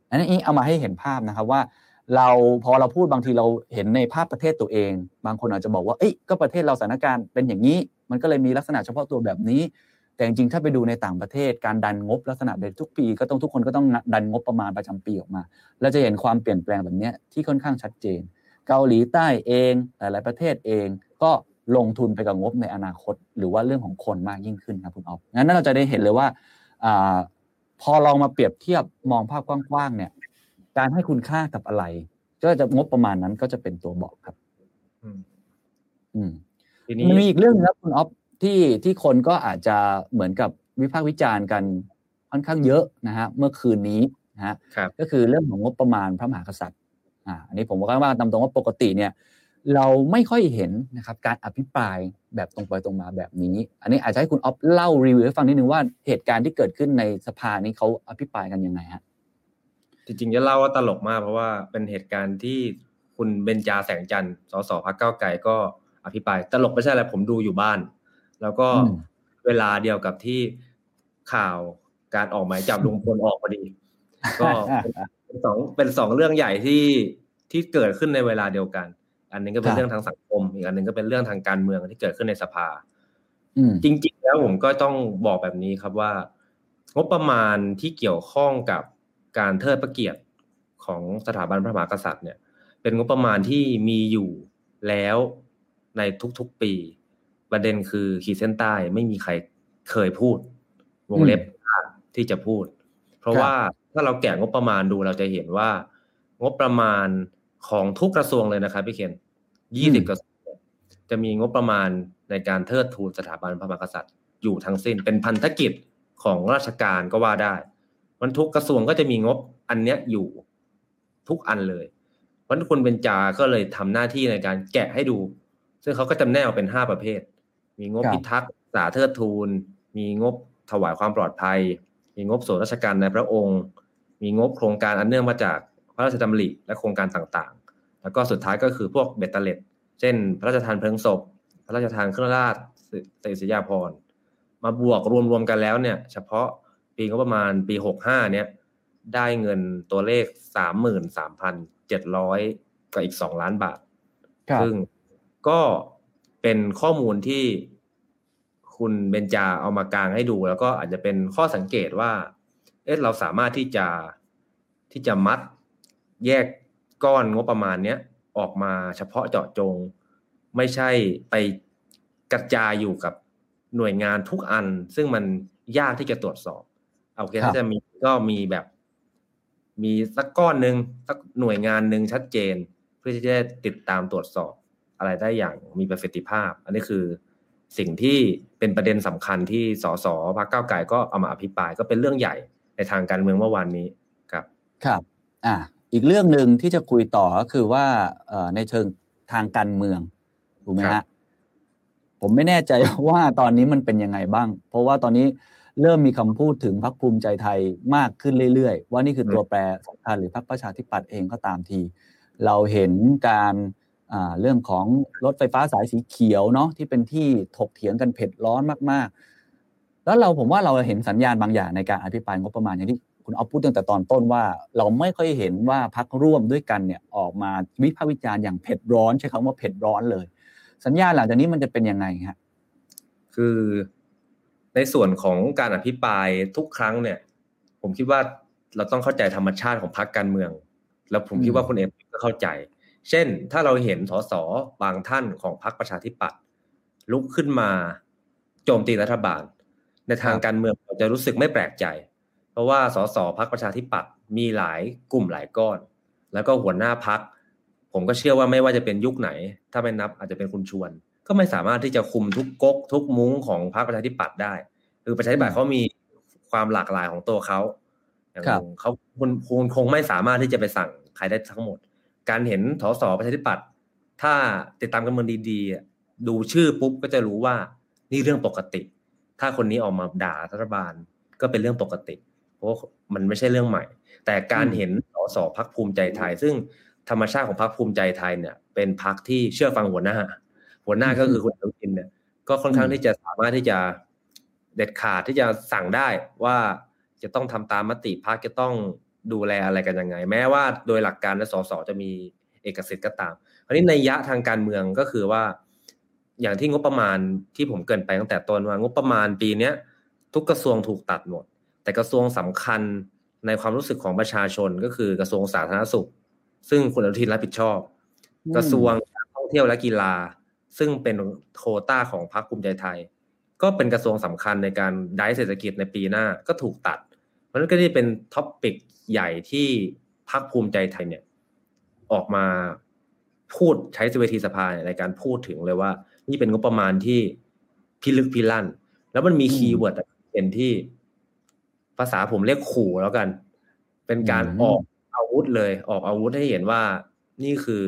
อันนี้เอามาให้เห็นภาพนะครับว่าเราพอเราพูดบางทีเราเห็นในภาพประเทศตัวเอง บางคนอาจจะบอกว่าเอ้ยก็ประเทศเราสถานการณ์เป็นอย่างนี้ มันก็เลยมีลักษณะเฉพาะตัวแบบนี้ แต่จริงๆถ้าไปดูในต่างประเทศการดันงบลักษณะแบบทุกปีก็ต้องทุกคนก็ต้องดันงบประมาณประจำปีออกมาเราจะเห็นความเปลี่ยนแปลงแบบนี้ที่ค่อนข้างชัดเจน เกาหลีใต้เองหลายๆประเทศเอง ก็ลงทุนไปกับงบในอนาคต หรือว่าเรื่องของคนมากยิ่งขึ้นครับคุณอ๊อฟงั้นเราจะได้เห็นเลยว่าอพอลองมาเปรียบเทียบมองภาพกว้างๆเนี่ย การให้คุณค่ากับอะไร ก็จะงบประมาณนั้นก็จะเป็นตัวบอกครับ อืม มันมีอีกเรื่องนึงครับคุณอ๊อฟที่ที่คนก็อาจจะเหมือนกับวิพากษ์วิจารณ์กันค่อนข้างเยอะนะฮะเมื่อคืนนี้นะฮะก็คือเรื่องของงบประมาณพระมหากษัตริย์อ่าอันนี้ผมว่าว่าตามตรงว่าปกติเนี่ย เราไม่ค่อยเห็นนะครับการอภิปรายแบบตรงไปตรงมาแบบนี้ อันนี้อาจจะให้คุณออฟเล่ารีวิวให้ฟังนิดนึงว่าเหตุการณ์ที่เกิดขึ้นในสภานี้เขาอภิปรายกันยังไงฮะจริงๆจะเล่าว่าตลกมากเพราะว่าเป็นเหตุการณ์ที่คุณเบญจาแสงจันทร์สสพักเก้าไก่ก็ อภิปรายตลกไม่ใช่อะไรผมดูอยู่บ้าน แล้วก็เวลาเดียวกับที่ข่าวการออกหมายจับลุงพลออกพอดี ก็เป็นสองเป็นสองเรื่องใหญ่ที่ที่เกิดขึ้นในเวลาเดียวกัน อันนึงก็เป็นเรื่องทางสังคม อีกอันนึงก็เป็นเรื่องทางการเมืองที่เกิดขึ้นในสภาอืมจริง ๆ แล้วผมก็ต้องบอกแบบนี้ครับว่า งบประมาณที่เกี่ยวข้องกับการเทิดพระเกียรติของสถาบันพระมหากษัตริย์เนี่ย เป็นงบประมาณที่มีอยู่แล้ว ในทุกๆปี ประเด็นคือขีดเส้นใต้ไม่มีใครเคยพูด วงเล็บที่จะพูด เพราะว่าถ้าเราแกะงบประมาณดูเราจะเห็นว่า งบประมาณของทุกกระทรวงเลยนะครับพี่เคนยี่สิบกระทรวงจะมีงบประมาณในการเทิดทูนสถาบันพระมหากษัตริย์อยู่ทั้งสิ้น เป็นพันธกิจของราชการก็ว่าได้ มันทุกกระทรวงก็จะมีงบอันเนี้ยอยู่ทุกอันเลยวันคุณเบญจาก็เลยทำหน้าที่ในการแกะให้ดู ซึ่งเขาก็จำแนกออกเป็นห้าประเภท มีงบพิทักษ์สาเทิดทูน มีงบถวายความปลอดภัย มีงบส่วนราชการในพระองค์ มีงบโครงการอันเนื่องมาจากพระราชดำริและโครงการต่างๆ แล้วก็สุดท้ายก็คือพวกเบตเตเลตเช่น พระราชทานเพลิงศพ พระราชทานเครื่องราชสิริยาภรณ์มาบวกรวมๆกันแล้วเนี่ย เฉพาะปีงบประมาณปีหกห้าเนี่ยได้เงินตัวเลขสามหมื่นสามพันเจ็ดร้อยกับอีกสองล้านบาท ซึ่ง ก็เป็นข้อมูลที่คุณเบนจาเอามากางให้ดู แล้วก็อาจจะเป็นข้อสังเกตว่า เอ๊ะเราสามารถที่จะที่จะมัดแยกก้อนงบประมาณเนี้ยออกมาเฉพาะเจาะจง ไม่ใช่ไปกระจายอยู่กับหน่วยงานทุกอัน ซึ่งมันยากที่จะตรวจสอบโอเคถ้าจะมีก็มีแบบ มีสักก้อนหนึ่งสักหน่วยงานหนึ่งชัดเจน เพื่อที่จะติดตามตรวจสอบ อะไรได้อย่างมีประสิทธิภาพ อันนี้คือสิ่งที่เป็นประเด็นสำคัญที่สสพรรคก้าวไก่ก็เอามาอภิปรายก็เป็นเรื่องใหญ่ในทางการเมืองเมื่อวานนี้ครับ ครับ อ่าอีกเรื่องหนึ่งที่จะคุยต่อก็คือว่าเอ่อในเชิงทางการเมืองถูกไหมฮะผมไม่แน่ใจว่าตอนนี้มันเป็นยังไงบ้าง เพราะว่าตอนนี้เริ่มมีคำพูดถึงพรรคภูมิใจไทยมากขึ้นเรื่อยๆ ว่านี่คือตัวแปรสำคัญหรือพรรคประชาธิปัตย์เองก็ตามที เราเห็นการเเรื่องของรถไฟฟ้าสายสีเขียวเนาะที่เป็นที่ถกเถียงกันเผ็ดร้อนมากๆ แล้วเราผมว่าเราเห็นสัญญาณบางอย่างในการอภิปรายงบประมาณอย่างที่คุณเอาพูดตั้งแต่ตอนต้นว่า เราไม่ค่อยเห็นว่าพักร่วมด้วยกันเนี่ยออกมาวิพากษ์วิจารณ์อย่างเผ็ดร้อน ใช้คำว่าเผ็ดร้อนเลย สัญญาณหลังจากนี้มันจะเป็นยังไงฮะคือในส่วนของการอภิปรายทุกครั้งเนี่ย ผมคิดว่าเราต้องเข้าใจธรรมชาติของพรรคการเมือง แล้วผมคิดว่าคุณเอ็มก็เข้าใจ เช่น ถ้าเราเห็นสสบางท่านของพรรคประชาธิปัตย์ลุกขึ้นมาโจมตีรัฐบาล ในทางการเมืองเราจะรู้สึกไม่แปลกใจ เพราะว่าสสพรรคประชาธิปัตย์มีหลายกลุ่มหลายก้อน แล้วก็หัวหน้าพักผมก็เชื่อว่าไม่ว่าจะเป็นยุคไหน ถ้าไม่นับอาจจะเป็นคุณชวน ก็ไม่สามารถที่จะคุมทุกก๊กทุกมุ้งของพรรคประชาธิปัตย์ได้ คือประชาธิปัตย์เขามีความหลากหลายของตัวเขาอย่างเขาคุณคุณคงไม่สามารถที่จะไปสั่งใครได้ทั้งหมด การเห็นสสประชาธิปัตย์ถ้าติดตามกันเมืองดีๆ ดูชื่อปุ๊บก็จะรู้ว่านี่เรื่องปกติ ถ้าคนนี้ออกมาด่ารัฐบาลก็เป็นเรื่องปกติ เพราะมันไม่ใช่เรื่องใหม่ แต่การเห็นสสพักภูมิใจไทย ซึ่งธรรมชาติของพักภูมิใจไทยเนี่ย เป็นพักที่เชื่อฟังหัวหน้า หัวหน้าก็คือคุณอนุทินเนี่ยก็ค่อนข้างที่จะสามารถที่จะเด็ดขาดที่จะสั่งได้ว่าจะต้องทำตามมติพักจะต้อง ดูแลอะไรกันยังไง แม้ว่าโดยหลักการและสสจะมีเอกสิทธิ์ก็ตามคราวนี้ในยะทางการเมืองก็คือว่า อย่างที่งบประมาณที่ผมเกินไปตั้งแต่ต้นว่างบประมาณปีเนี้ยทุกกระทรวงถูกตัดหมด แต่กระทรวงสำคัญในความรู้สึกของประชาชนก็คือกระทรวงสาธารณสุข ซึ่งคุณอนุทินรับผิดชอบ กระทรวงการท่องเที่ยวและกีฬา ซึ่งเป็นโควตาของพรรคภูมิใจไทย ก็เป็นกระทรวงสำคัญในการได้เศรษฐกิจในปีหน้าก็ถูกตัด เพราะนั้นก็ที่เป็น topic ใหญ่ที่พรรคภูมิใจไทยเนี่ย ออกมาพูดใช้เวทีสภาในการพูดถึงเลยว่า นี่เป็นงบประมาณที่พิลึกพิลั่น แล้วมันมี keyword เป็นที่ภาษาผมเรียกขู่แล้วกัน เป็นการออกอาวุธเลย ออกอาวุธให้เห็นว่านี่คือ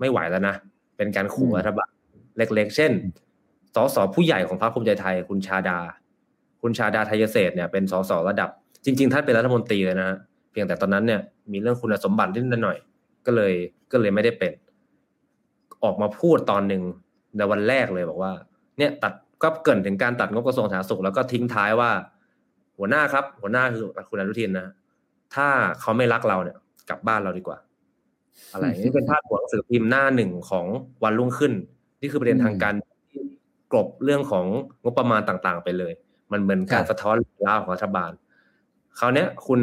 ไม่ไหวแล้วนะ เป็นการขู่รัฐบาลเล็กๆ เช่นสสผู้ใหญ่ของพรรคภูมิใจไทย คุณชาดา คุณชาดาไทยเศษเนี่ยเป็นสสระดับ จริง ๆท่านเป็นรัฐมนตรีเลยนะเพียงแต่ตอนนั้นเนี่ยมีเรื่องคุณสมบัตินิดหน่อย ก็เลยก็เลยไม่ได้เป็น ออกมาพูดตอนหนึ่งในวันแรกเลยบอกว่า เนี่ยตัดก็เกินถึงการตัดงบกระทรวงสาธารณสุขแล้วก็ทิ้งท้ายว่า หัวหน้าครับ หัวหน้าคือคุณอนุทินนะถ้าเขาไม่รักเราเนี่ย กลับบ้านเราดีกว่า อะไรนี่เป็นพาดหัวหนังสือพิมพ์หน้าหนึ่งของวันรุ่งขึ้น นี่คือประเด็นทางการกลบเรื่องของงบประมาณต่างๆ ไปเลย มันเหมือนการสะท้อนล่าของรัฐบาล คราวนี้คุณ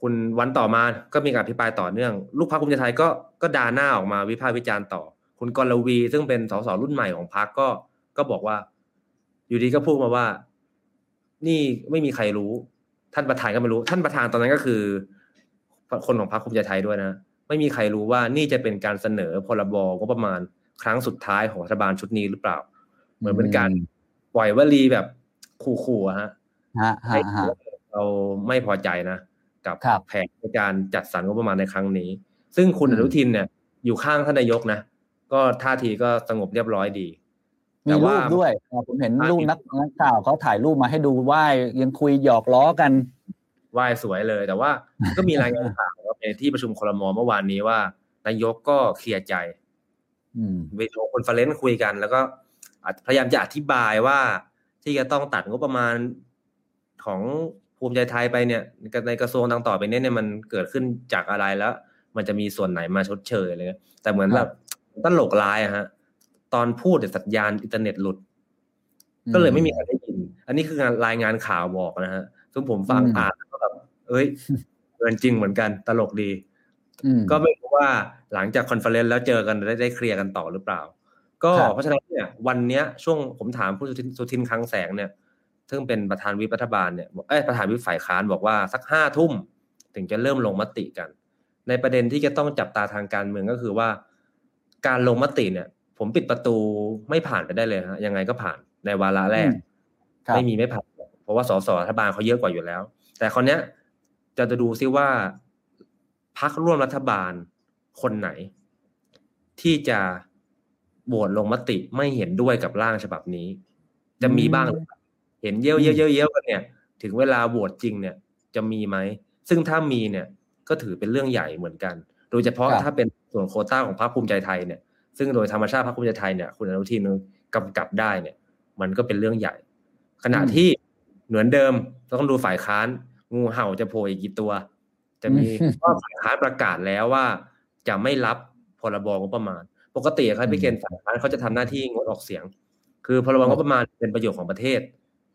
คุณวันต่อมาก็มีการพิปรายต่อเนื่อง ลูกพรรคภูมิใจไทยก็ก็ด่าหน้าออกมาวิพากษ์วิจารณ์ต่อ คุณกรวี ซึ่งเป็นสสรุ่นใหม่ของพรรคก็ก็บอกว่า อยู่ดีก็พูดมาว่า นี่ไม่มีใครรู้ ท่านประธานก็ไม่รู้ ท่านประธานตอนนั้นก็คือ คนของพรรคภูมิใจไทยด้วยนะไม่มีใครรู้ว่านี่จะเป็นการเสนอพรบงบประมาณครั้งสุดท้ายของรัฐบาลชุดนี้หรือเปล่า เหมือนเป็นการปล่อยวลีแบบขู่ๆฮะให้ เราไม่พอใจนะ กับแผนในการจัดสรรงบประมาณในครั้งนี้ ซึ่งคุณอนุทินเนี่ย อยู่ข้างท่านนายกนะ ก็ท่าทีก็สงบเรียบร้อยดีมีรูปด้วยผมเห็นรูปนักนักข่าวเขาถ่ายรูปมาให้ดูว่ายังคุยหยอกล้อกันไหว้สวยเลย แต่ว่าก็มีรายงานข่าวในที่ประชุมครม.เมื่อวานนี้ว่านายกก็เคลียร์ใจ video conference คุยกัน แล้วก็พยายามจะอธิบายว่าที่จะต้องตัดงบประมาณของ ภูมิใจไทยไปเนี่ยในกระทรวงต่างต่อไปนี้เนี่ยมันเกิดขึ้นจากอะไรแล้ว มันจะมีส่วนไหนมาชดเชยอะไรเงี้ยแต่เหมือนแบบตลกร้ายอะฮะ ตอนพูดแต่สัญญาณอินเทอร์เน็ตหลุด ก็เลยไม่มีใครได้ยิน อันนี้คืองานรายงานข่าวบอกนะฮะซึ่งผมฟังอ่านก็แบบเอ้ยเกินจริงเหมือนกันตลกดีก็ไม่รู้ว่าหลังจาก conference แล้วเจอกันได้ได้เคลียร์กันต่อหรือเปล่า ก็เพราะฉะนั้นเนี่ย วันเนี้ยช่วงผมถามคุณสุทินคลังแสงเนี่ย ซึ่งเป็นประธานวิปรัฐบาลเนี่ยเอ้ประธานวิปฝ่ายค้านบอกว่าสักห้าทุ่มถึงจะเริ่มลงมติกัน ในประเด็นที่จะต้องจับตาทางการเมืองก็คือว่า การลงมติเนี่ย ผมปิดประตูไม่ผ่านไปได้เลยฮะยังไงก็ผ่านในวาระแรกไม่มีไม่ผ่านเพราะว่าสสรัฐบาลเขาเยอะกว่าอยู่แล้ว แต่คนเนี้ยจะจะดูซิว่าพักร่วมรัฐบาลคนไหน ที่จะโหวตลงมติไม่เห็นด้วยกับร่างฉบับนี้ จะมีบ้างเห็นเยี่ยวเยี่ยวเยี่ยวกันเนี่ย ถึงเวลาโหวตจริงเนี่ยจะมีไหม ซึ่งถ้ามีเนี่ยก็ถือเป็นเรื่องใหญ่เหมือนกัน โดยเฉพาะถ้าเป็นส่วนโคต้าของพรรคภูมิใจไทยเนี่ย ซึ่งโดยธรรมชาติพรรคภูมิใจไทยเนี่ยคุณอนุทินกำกับได้เนี่ย มันก็เป็นเรื่องใหญ่ ขณะที่เหมือนเดิมต้องดูฝ่ายค้าน งูเห่าจะโผล่อีกกี่ตัว จะมีก็ฝ่ายค้านประกาศแล้วว่า จะไม่รับพรบงบประมาณ ปกติครับพี่เคนฝ่ายค้านเขาจะทำหน้าที่งดออกเสียง คือพรบงบประมาณเป็นประโยชน์ของประเทศ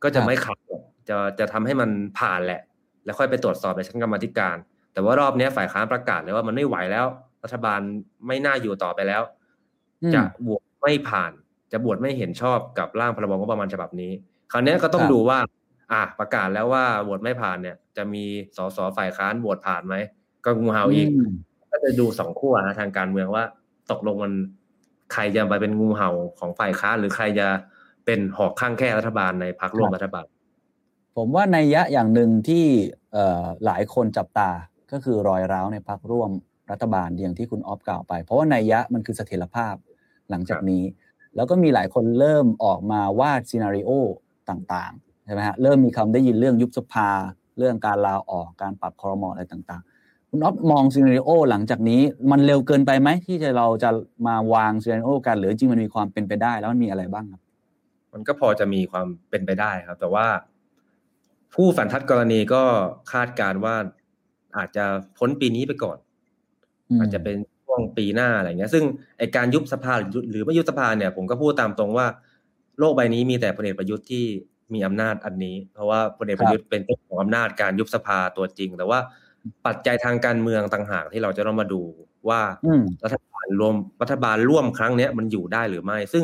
ก็จะไม่ขัดจะจะทำให้มันผ่านแหละ แล้วค่อยไปตรวจสอบในชั้นกรรมธิการ แต่ว่ารอบนี้ฝ่ายค้านประกาศเลยว่ามันไม่ไหวแล้ว รัฐบาลไม่น่าอยู่ต่อไปแล้ว จะบวกไม่ผ่าน จะบวชไม่เห็นชอบกับร่างพรบงบประมาณฉบับนี้ คราวนี้ก็ต้องดูว่า อะประกาศแล้วว่าโหวตไม่ผ่านเนี่ย จะมีสสฝ่ายค้านโหวตผ่านไหมก็งูเห่าอีก ก็จะดูสองขั้วนะทางการเมืองว่า ตกลงมันใครจะไปเป็นงูเห่าของฝ่ายค้านหรือใครจะ เป็นหอกข้างแค่รัฐบาลในพรรคร่วมรัฐบาล ผมว่าในยะอย่างหนึ่งที่หลายคนจับตาก็คือรอยร้าวในพรรคร่วมรัฐบาลอย่างที่คุณออฟกล่าวไป เพราะว่าในยะมันคือเสถียรภาพหลังจากนี้ แล้วก็มีหลายคนเริ่มออกมาวาดซีนารีโอต่างช่ไหมฮะเริ่มมีคำได้ยินเรื่องยุบสภา เรื่องการลาออกการปรับคอรมออะไรต่างๆ คุณอ๊อฟมองซีนารีโอหลังจากนี้มันเร็วเกินไปไหมที่จะเราจะมาวางซีนารีโอกันหรือจริงมันมีความเป็นไปได้แล้วมันมีอะไรบ้างครับ มันก็พอจะมีความเป็นไปได้ครับ แต่ว่าผู้ฝันทัดกรณีก็คาดการว่าอาจจะพ้นปีนี้ไปก่อน อาจจะเป็นช่วงปีหน้าอะไรเงี้ย ซึ่งไอการยุบสภาหรือไม่ยุบสภาเนี่ย ผมก็พูดตามตรงว่า โลกใบนี้มีแต่พลเอกประยุทธ์ที่มีอำนาจอันนี้ เพราะว่าพลเอกประยุทธ์เป็นเจ้าของอำนาจการยุบสภาตัวจริง แต่ว่าปัจจัยทางการเมืองต่างหากที่เราจะต้องมาดูว่ารัฐบาลรวมรัฐบาลร่วมครั้งนี้มันอยู่ได้หรือไม่ ซึ่ง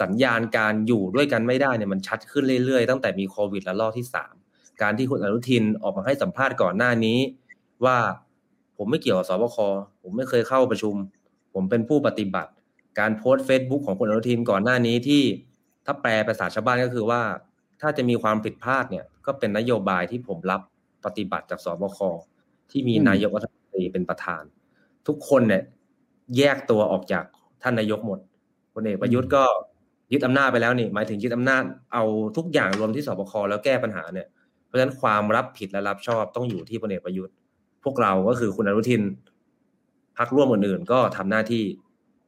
สัญญาณการอยู่ด้วยกันไม่ได้เนี่ยมันชัดขึ้นเรื่อยๆ ตั้งแต่มีโควิดและรอบที่สามการที่คุณอนุทินออกมาให้สัมภาษณ์ก่อนหน้านี้ ว่าผมไม่เกี่ยวกับสบคผมไม่เคยเข้าประชุม ผมเป็นผู้ปฏิบัติ การโพสต์เฟซบุ๊กของคุณอนุทินก่อนหน้านี้ที่ถ้าแปลภาษาชาวบ้านก็คือว่า ถ้าจะมีความผิดพลาดเนี่ย ก็เป็นนโยบายที่ผมรับปฏิบัติจากสบคที่มีนายกรัฐมนตรีเป็นประธาน ทุกคนเนี่ยแยกตัวออกจากท่านนายกหมดพลเอกประยุทธ์ก็ ยึดอำนาจไปแล้วนี่หมายถึงยึดอำนาจเอาทุกอย่างรวมที่สบคแล้วแก้ปัญหาเนี่ยเพราะฉะนั้นความรับผิดและรับชอบต้องอยู่ที่พลเอกประยุทธ์ พวกเราก็คือคุณอนุทินพักร่วมอื่นๆก็ทำหน้าที่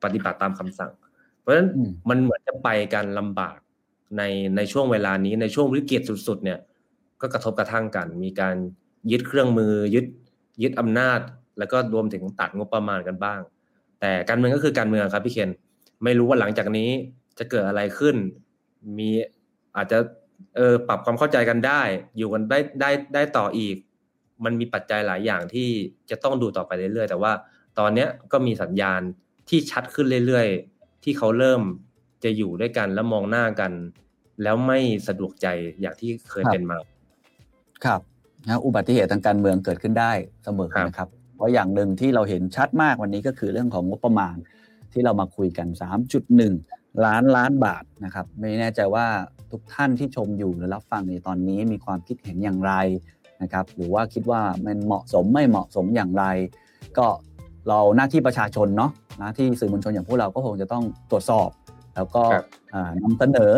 ปฏิบัติตามคำสั่ง เพราะฉะนั้นมันเหมือนจะไปกันลำบากในในช่วงเวลานี้ในช่วงวิกฤตสุดๆ เนี่ย ก็กระทบกระทั่งกัน มีการยึดเครื่องมือยึดยึดอำนาจ แล้วก็รวมถึงตัดงบประมาณกันบ้าง แต่การเมืองก็คือการเมืองครับพี่เคนไม่รู้ว่าหลังจากนี้ จะเกิดอะไรขึ้น มีอาจจะเออปรับความเข้าใจกันได้ อยู่กันได้ได้ได้ต่ออีก มันมีปัจจัยหลายอย่างที่จะต้องดูต่อไปเรื่อยๆแต่ว่า ตอนเนี้ยก็มีสัญญาณที่ชัดขึ้นเรื่อยๆ ที่เขาเริ่มจะอยู่ด้วยกันแล้วมองหน้ากัน แล้วไม่สะดวกใจอย่างที่เคยเป็นมา ครับนะอุบัติเหตุทางการเมืองเกิดขึ้นได้เสมอนะครับ เพราะอย่างหนึ่งที่เราเห็นชัดมากวันนี้ก็คือเรื่องของงบประมาณที่เรามาคุยกัน 3.1 ล้านล้านบาทนะครับ ไม่แน่ใจว่าทุกท่านที่ชมอยู่หรือรับฟังในตอนนี้มีความคิดเห็นอย่างไรนะครับ หรือว่าคิดว่ามันเหมาะสมไม่เหมาะสมอย่างไร ก็เราหน้าที่ประชาชนเนาะหน้าที่สื่อมวลชนอย่างพวกเราก็คงจะต้องตรวจสอบ แล้วก็นำเสนอ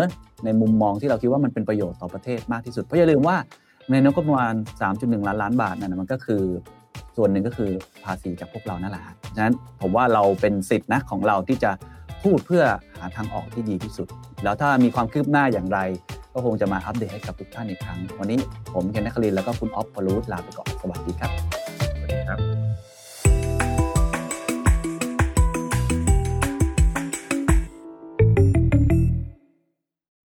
ในมุมมองที่เราคิดว่ามันเป็นประโยชน์ต่อประเทศมากที่สุดเพราะอย่าลืมว่าในงบประมาณ 3.1 ล้านล้านบาทนั่นมันก็คือส่วนหนึ่งก็คือภาษีจากพวกเรานั่นแหละฉะนั้นผมว่าเราเป็นสิทธินะของเราที่จะ พูดเพื่อหาทางออกที่ดีที่สุด แล้วถ้ามีความคืบหน้าอย่างไร ก็คงจะมาอัปเดตให้กับทุกท่านอีกครั้ง วันนี้ผมเคนนักคลินแล้วก็คุณออฟพลูดลาไปก่อนสวัสดีครับสวัสดีครับ